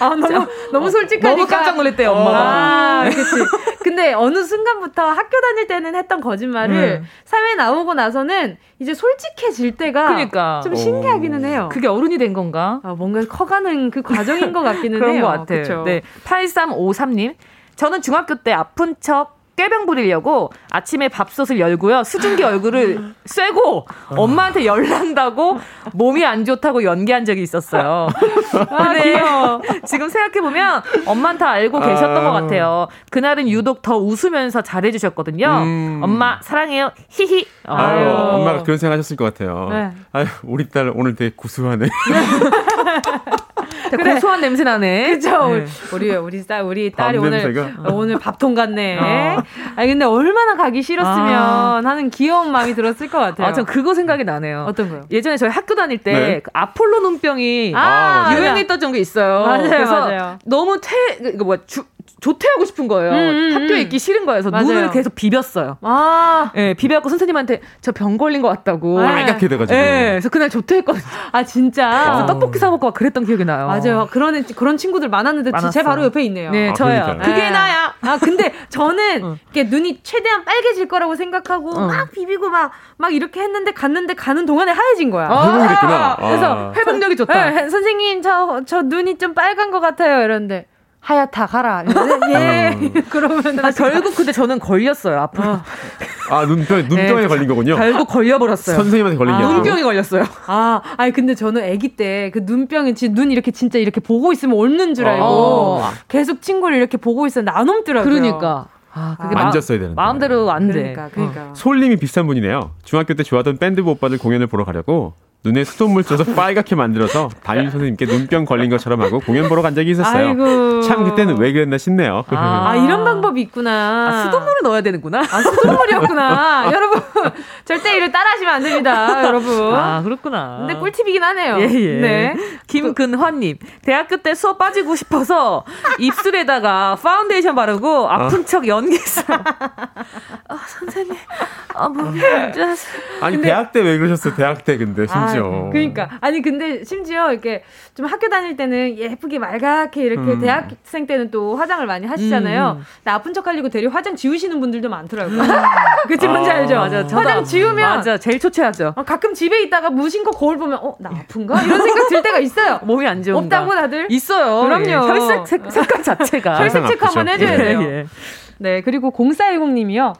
아, 너무, 너무 솔직하니까. 너무 깜짝 놀랐대요, 엄마가. 아, 그치. 근데 어느 순간부터 학교 다닐 때는 했던 거짓말을 음. 사회 나오고 나서는 이제 솔직해질 때가 그러니까. 좀 신기하기는 해요. 그게 어른이 된 건가? 아, 뭔가 커가는 그 과정인 것 같기는 그런 해요. 것 같아요. 그쵸? 네. 8353님. 저는 중학교 때 아픈 척 꾀병 부리려고 아침에 밥솥을 열고요. 수증기 얼굴을 쐬고 엄마한테 열난다고 몸이 안 좋다고 연기한 적이 있었어요. 아, 근데 지금 생각해보면 엄마는 다 알고 계셨던 것 같아요. 그날은 유독 더 웃으면서 잘해주셨거든요. 음. 엄마 사랑해요. 히히. 아유, 아유, 엄마가 그런 생각하셨을 것 같아요. 네. 아유, 우리 딸 오늘 되게 구수하네. 그래. 고소한 냄새 나네. 그죠. 네. 우리 우리 딸 우리 딸이 오늘 냄새가? 오늘 밥통 같네. 어. 아니 근데 얼마나 가기 싫었으면 아. 하는 귀여운 마음이 들었을 것 같아요. 아, 전 그거 생각이 나네요. 어떤 거요? 예전에 저희 학교 다닐 때 네. 그 아폴로 눈병이 아, 유행했던 적이 있어요. 맞아요, 그래서 맞아요. 너무 퇴 이거 뭐 주, 조퇴하고 싶은 거예요. 음, 음, 학교에 음. 있기 싫은 거예요. 그래서 맞아요. 눈을 계속 비볐어요. 아. 예, 네, 비벼갖고 선생님한테 저 병 걸린 것 같다고. 빨갛게 돼가지고. 예, 네, 그래서 그날 조퇴했거든요. 아, 진짜? 그래서 떡볶이 사먹고 막 그랬던 기억이 나요. 맞아요. 그런, 그런 친구들 많았는데 많았어. 제 바로 옆에 있네요. 네, 아, 저요. 그러니까요. 그게 네. 나야. 아, 근데 저는 어. 이게 눈이 최대한 빨개질 거라고 생각하고 어. 막 비비고 막, 막 이렇게 했는데 갔는데 가는 동안에 하얘진 거야. 아. 그래서 아. 회복력이 좋다. 네, 선생님, 저, 저 눈이 좀 빨간 것 같아요. 이러는데. 하얗다 가라. 예. 음. 그러면 아, 결국 근데 저는 걸렸어요 앞으로. 어. 아 눈병 눈병에 네, 걸린 거군요. 결국 걸려버렸어요. 선생님한테 걸린 게 아, 눈병이 걸렸어요. 아, 아니 근데 저는 아기 때 그 눈병이 눈 이렇게 진짜 이렇게 보고 있으면 옳는 줄 알고 어. 계속 친구를 이렇게 보고 있었는데 안 옮더라고요. 그러니까. 아, 그게 만졌어야 되는데. 마음대로 안 돼. 그러니까, 그러니까. 어. 솔님이 비슷한 분이네요. 중학교 때 좋아하던 밴드부 오빠들 공연을 보러 가려고 눈에 수돗물 써서 빨갛게 만들어서 담임 선생님께 눈병 걸린 것처럼 하고 공연 보러 간 적이 있었어요. 아이고. 참 그때는 왜 그랬나 싶네요. 아, 아 이런 방법이 있구나. 아, 수돗물을 넣어야 되는구나. 아, 수돗물이었구나. 여러분 절대 이를 따라하시면 안 됩니다, 여러분. 아 그렇구나. 근데 꿀팁이긴 하네요. 예, 예. 네. 김근화님 대학교 때 수업 빠지고 싶어서 입술에다가 파운데이션 바르고 아픈 어. 척 연기했어요. 아 선생님, 아뭐 아니 근데, 대학 때 왜 그러셨어요? 대학 때 근데 심지어. 아, 그러니까 아니 근데 심지어 이렇게 좀 학교 다닐 때는 예쁘게 말갛게 이렇게 음. 대학생 때는 또 화장을 많이 하시잖아요. 음. 근데 아픈 척 하려고 대리 화장 지우시는 분들도 많더라고요. 그치 뭔지 아, 알죠? 맞아. 화장 지우면 맞아. 제일 초췌하죠. 어, 가끔 집에 있다가 무심코 거울 보면 어 나 아픈가 이런 생각 들 때가 있어요. 몸이 안 좋은가? 없다고 다들 있어요. 그럼요. 예. 혈색 색, 색깔 자체가 혈색 체크 한번 해줘야 돼요. 예, 예. 네 그리고 0410님이요.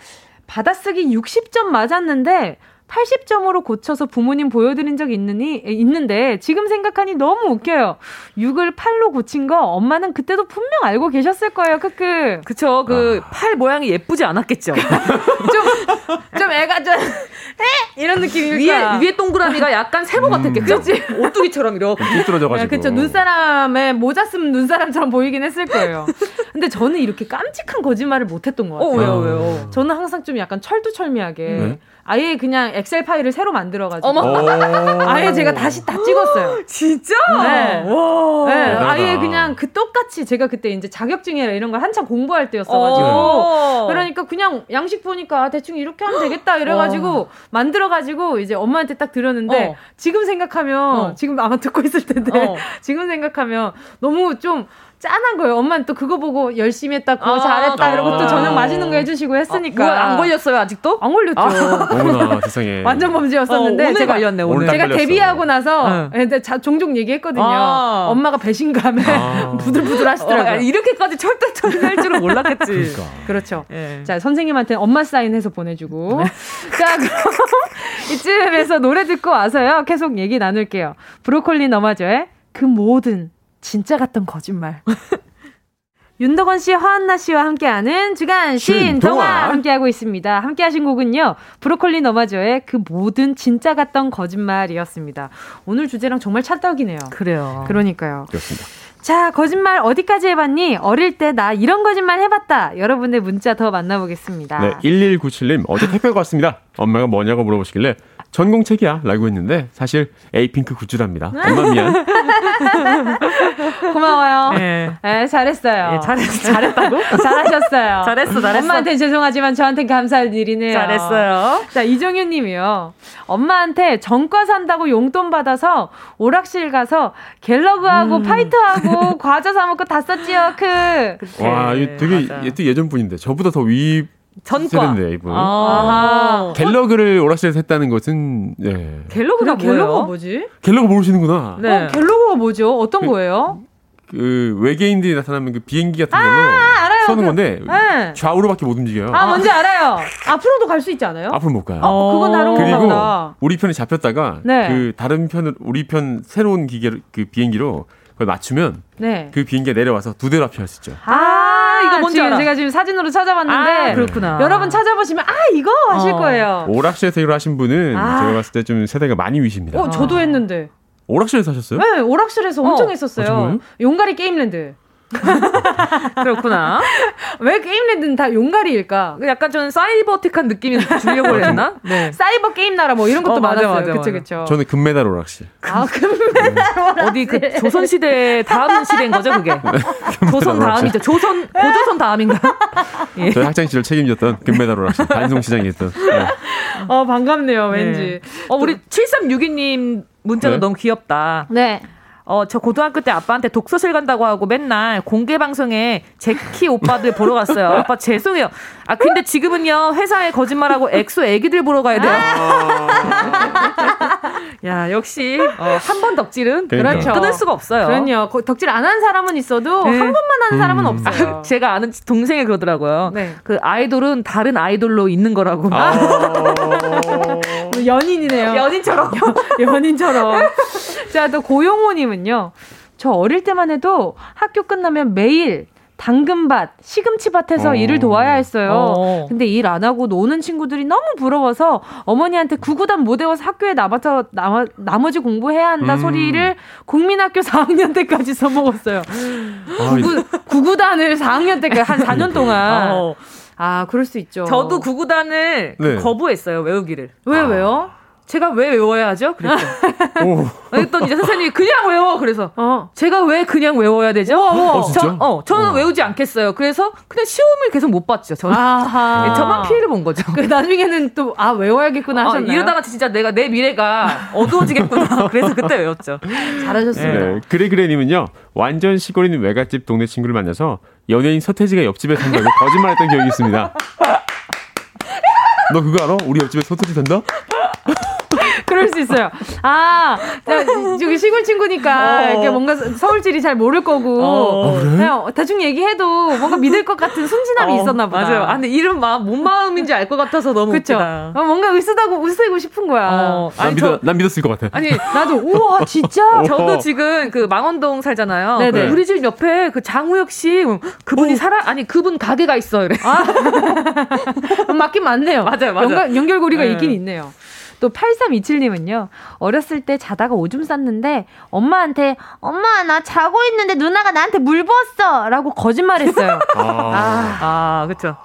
받아쓰기 60점 맞았는데 80점으로 고쳐서 부모님 보여드린 적 있느니, 있는데, 지금 생각하니 너무 웃겨요. 6을 8로 고친 거 엄마는 그때도 분명 알고 계셨을 거예요, 크크. 그쵸. 그, 아. 팔 모양이 예쁘지 않았겠죠. 좀, 좀 애가 좀, 에? 이런 느낌일까. 위에, 위에 동그라미가 약간 세모 음. 같았겠죠? 그치? 오뚜기처럼 이렇게. 삐뚤어져가지고. 그쵸. 눈사람에 모자 쓰면 눈사람처럼 보이긴 했을 거예요. 근데 저는 이렇게 깜찍한 거짓말을 못 했던 것 같아요. 어, 왜요, 왜요? 저는 항상 좀 약간 철두철미하게. 네? 아예 그냥 엑셀 파일을 새로 만들어가지고 어머. 아예 제가 다시 다 찍었어요. 진짜? 네. 와. 네. 아예 그냥 그 똑같이 제가 그때 이제 자격증이라 이런 걸 한참 공부할 때였어가지고 어. 그러니까 그냥 양식 보니까 아, 대충 이렇게 하면 되겠다 이래가지고 어. 만들어가지고 이제 엄마한테 딱 들었는데 어. 지금 생각하면 어. 지금 아마 듣고 있을 텐데 어. 지금 생각하면 너무 좀 짠한 거예요. 엄마는 또 그거 보고 열심히 했다, 그거 아, 잘했다, 아, 이러고 또 저녁 맛있는 거 해주시고 했으니까. 아, 안 걸렸어요, 아직도? 안 걸렸죠. 어머나, 세상에. 완전 범죄였었는데. 어, 오늘 제가, 걸렸네, 오늘. 제가 데뷔하고 나서 네. 자, 종종 얘기했거든요. 아. 엄마가 배신감에 아. 부들부들 하시더라고요. 어, 이렇게까지 철들철들 할 줄은 몰랐겠지. 그러니까. 그렇죠 네. 자, 선생님한테 엄마 사인해서 보내주고. 네. 자, 그럼 이쯤에서 노래 듣고 와서요. 계속 얘기 나눌게요. 브로콜리 너마저의 그 모든 진짜 같던 거짓말. 윤덕원 씨, 화한나 씨와 함께하는 주간 신동화 함께하고 있습니다. 함께하신 곡은요. 브로콜리 너마저의 그 모든 진짜 같던 거짓말이었습니다. 오늘 주제랑 정말 찰떡이네요. 그래요. 그러니까요. 그렇습니다. 자, 거짓말 어디까지 해봤니? 어릴 때 나 이런 거짓말 해봤다. 여러분의 문자 더 만나보겠습니다. 네, 1197님, 어제 택배가 왔습니다. 엄마가 뭐냐고 물어보시길래 전공책이야 라고 했는데 사실 에이핑크 굿즈랍니다. 엄마 미안. 고마워요. 네. 네 잘했어요. 네, 잘했, 잘했다고? 잘하셨어요. 잘했어, 잘했어. 엄마한테 죄송하지만 저한테 감사할 일이네요. 잘했어요. 자, 이정현 님이요. 엄마한테 전과 산다고 용돈 받아서 오락실 가서 갤러그하고 음. 파이터하고 과자 사 먹고 다 썼지요. 크. 와, 이 되게 맞아. 예전 분인데 저보다 더 위. 전과. 네, 이분. 아~ 갤러그를 오락실에서 했다는 것은 예. 갤러그가 갤러그가 뭐지? 갤러그 모르시는구나. 네. 어, 갤러그가 뭐죠? 어떤 그, 거예요? 그 외계인들이 나타나면 그 비행기 같은 걸로 아, 알아요. 쏘는 그, 건데 네. 좌우로밖에 못 움직여요. 아 뭔지 알아요. 앞으로도 갈 수 있지 않아요? 앞으로 못 가요. 어, 그건 다른 그리고 거다. 우리 편이 잡혔다가 네. 그 다른 편을 우리 편 새로운 기계 그 비행기로 그걸 맞추면 네. 그 비행기가 내려와서 두 대로 합체할 수 있죠. 아, 이거 뭔지 지금 알아. 제가 지금 사진으로 찾아봤는데 아, 그렇구나. 여러분 찾아보시면 아 이거 하실 어. 거예요. 오락실에서 이걸 하신 분은 아. 제가 봤을 때 좀 세대가 많이 위십니다. 어, 저도 했는데. 오락실에서 하셨어요? 네, 오락실에서 엄청 어. 했었어요. 아, 용가리 게임랜드. 그렇구나. 왜 게임랜드는 다 용가리일까? 약간 저는 사이버틱한 느낌이 주려고 했나? 네. 사이버 게임 나라 뭐 이런 것도 어, 많았어요. 맞아, 그쵸, 그쵸. 저는 금메달 오락실. 아, 금메달 오락실. 어디 그 조선시대 다음 시대인 거죠, 그게? 네, 조선 다음이죠. 조선, 고조선 다음인가? 예. 저희 학창시절 책임졌던 금메달 오락실. 반송시장에 있던. 네. 어, 반갑네요, 왠지. 네. 어, 우리 7362님 문자도 네? 너무 귀엽다. 네. 어, 저 고등학교 때 아빠한테 독서실 간다고 하고 맨날 공개 방송에 젝키 오빠들 보러 갔어요. 아빠 죄송해요. 아, 근데 지금은요, 회사에 거짓말하고 엑소 애기들 보러 가야 돼요. 야, 역시, 어, 한 번 덕질은 그러니까. 그렇죠. 끊을 수가 없어요. 그럼요. 덕질 안 한 사람은 있어도 네. 한 번만 하는 사람은 음. 없어요. 아, 제가 아는 동생이 그러더라고요. 네. 그 아이돌은 다른 아이돌로 잊는 거라고. 아. 연인이네요. 연인처럼. 연 인처럼. 자, 또 고용호님은요. 저 어릴 때만 해도 학교 끝나면 매일 당근밭, 시금치밭에서 어. 일을 도와야 했어요. 어. 근데 일 안 하고 노는 친구들이 너무 부러워서 어머니한테 구구단 못 외워서 학교에 남아서 나, 나머지 공부해야 한다 음. 소리를 국민학교 4학년 때까지 써먹었어요. 아, 구구, 구구단을 4학년 때까지 한 4년 동안. 어. 아, 그럴 수 있죠. 저도 구구단을 네. 거부했어요, 외우기를. 왜, 아. 왜요? 제가 왜 외워야 하죠? 그랬죠. 그랬더니 이제 선생님이 그냥 외워. 그래서 어. 제가 왜 그냥 외워야 되죠? 어, 어, 저, 어 저는 어. 외우지 않겠어요. 그래서 그냥 시험을 계속 못 봤죠. 저는 네, 저만 피해를 본 거죠. 그 나중에는 또 아 외워야겠구나 어, 하셨나요? 이러다가 진짜 내가 내 미래가 어두워지겠구나. 그래서 그때 외웠죠. 잘하셨습니다. 네, 그래그래님은요 완전 시골인 외갓집 동네 친구를 만나서 연예인 서태지가 옆집에 산다고 거짓말했던 기억이 있습니다. 너 그거 알아? 우리 옆집에 서태지 산다? 그럴 수 있어요. 아, 저기 시골 친구니까 어. 이렇게 뭔가 서울질이 잘 모를 거고 어. 아, 그래? 그냥 대충 얘기해도 뭔가 믿을 것 같은 순진함이 어, 있었나 보다. 맞아요. 아, 근데 이름 마음, 뭔 마음인지 알 것 같아서 너무 그쵸? 웃기다. 어, 뭔가 으스다고 웃으고 싶은 거야. 어. 난, 믿어, 저, 난 믿었을 것 같아. 아니, 나도 우와 진짜? 저도 지금 그 망원동 살잖아요. 네네. 우리 집 옆에 그 장우혁 씨 그분이 오. 살아 아니 그분 가게가 있어 이래. 아. 맞긴 맞네요. 맞아요, 맞아요. 연결, 연결고리가 네. 있긴 있네요. 또 8327님은요. 어렸을 때 자다가 오줌 쌌는데 엄마한테 엄마 나 자고 있는데 누나가 나한테 물 부었어 라고 거짓말했어요. 아, 아, 아 그렇죠.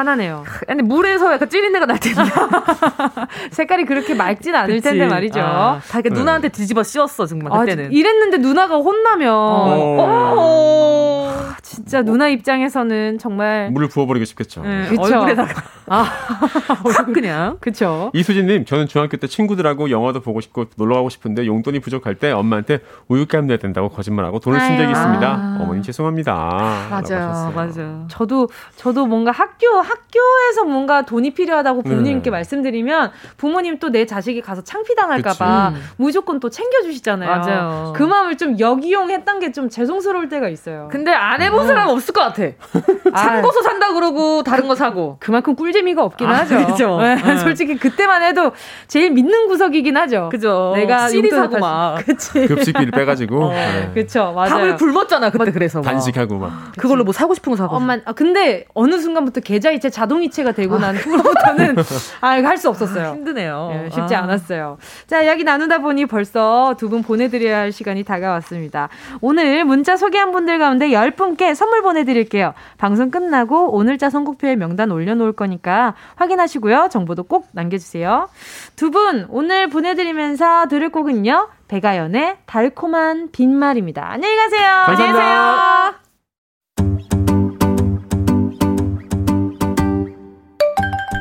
화나네요. 근데 물에서 약간 찌린 내가 날 텐데. 색깔이 그렇게 맑진 않을 그치. 텐데 말이죠. 아, 다 이렇게 네. 누나한테 뒤집어 씌웠어, 정말. 그때는. 아, 이랬는데 누나가 혼나면. 어. 어. 진짜 누나 입장에서는 정말. 물을 부어버리고 싶겠죠. 네, 얼굴에다가. 아, 확 그냥. 그쵸. 이수진님, 저는 중학교 때 친구들하고 영화도 보고 싶고 놀러 가고 싶은데 용돈이 부족할 때 엄마한테 우유값 내야 된다고 거짓말하고 돈을 쓴 적이 있습니다. 아. 어머님 죄송합니다. 맞아요. 맞아요. 저도, 저도 뭔가 학교 학교에서 뭔가 돈이 필요하다고 부모님께 네. 말씀드리면 부모님 또 내 자식이 가서 창피당할까봐 음. 무조건 또 챙겨주시잖아요. 맞아요. 그 마음을 좀 역이용했던 게 좀 죄송스러울 때가 있어요. 근데 안 해본 음. 사람 없을 것 같아. 참고서 산다 그러고 다른 거 사고. 그만큼 꿀재미가 없긴 아, 하죠. 그죠. 네, 네. 솔직히 그때만 해도 제일 믿는 구석이긴 하죠. 그죠. 내가 CD 사고 막. 그치. 급식비를 빼가지고. 어. 네. 그쵸. 맞아요. 밥을 굶었잖아 그때 그래서. 단식하고 막. 그걸로 뭐 사고 싶은 거 사고. 엄마. 아, 근데 어느 순간부터 계좌 이체 자동이체가 되고 난 후로부터는 아 이거 할수 없었어요. 아, 힘드네요. 네, 쉽지 아. 않았어요. 자 이야기 나누다 보니 벌써 두 분 보내드려야 할 시간이 다가왔습니다. 오늘 문자 소개한 분들 가운데 10분께 선물 보내드릴게요. 방송 끝나고 오늘자 선곡표에 명단 올려놓을 거니까 확인하시고요. 정보도 꼭 남겨주세요. 두 분 오늘 보내드리면서 들을 곡은요. 배가연의 달콤한 빈말입니다. 안녕히 가세요. 감사합니다. 안녕히 계세요.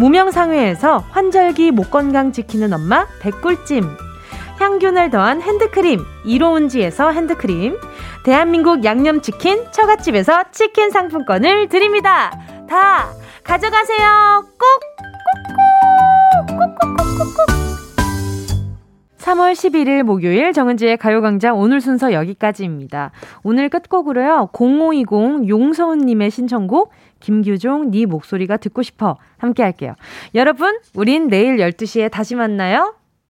무명상회에서 환절기 목 건강 지키는 엄마 백꿀찜 향균을 더한 핸드크림 이로운지에서 핸드크림 대한민국 양념치킨 처갓집에서 치킨 상품권을 드립니다. 다 가져가세요. 꼭! 꼭꼭 꼭꼭꼭꼭 3월 11일 목요일 정은지의 가요광장 오늘 순서 여기까지입니다. 오늘 끝곡으로요. 0520 용서은님의 신청곡 김규종 네 목소리가 듣고 싶어 함께 할게요. 여러분 우린 내일 12시에 다시 만나요.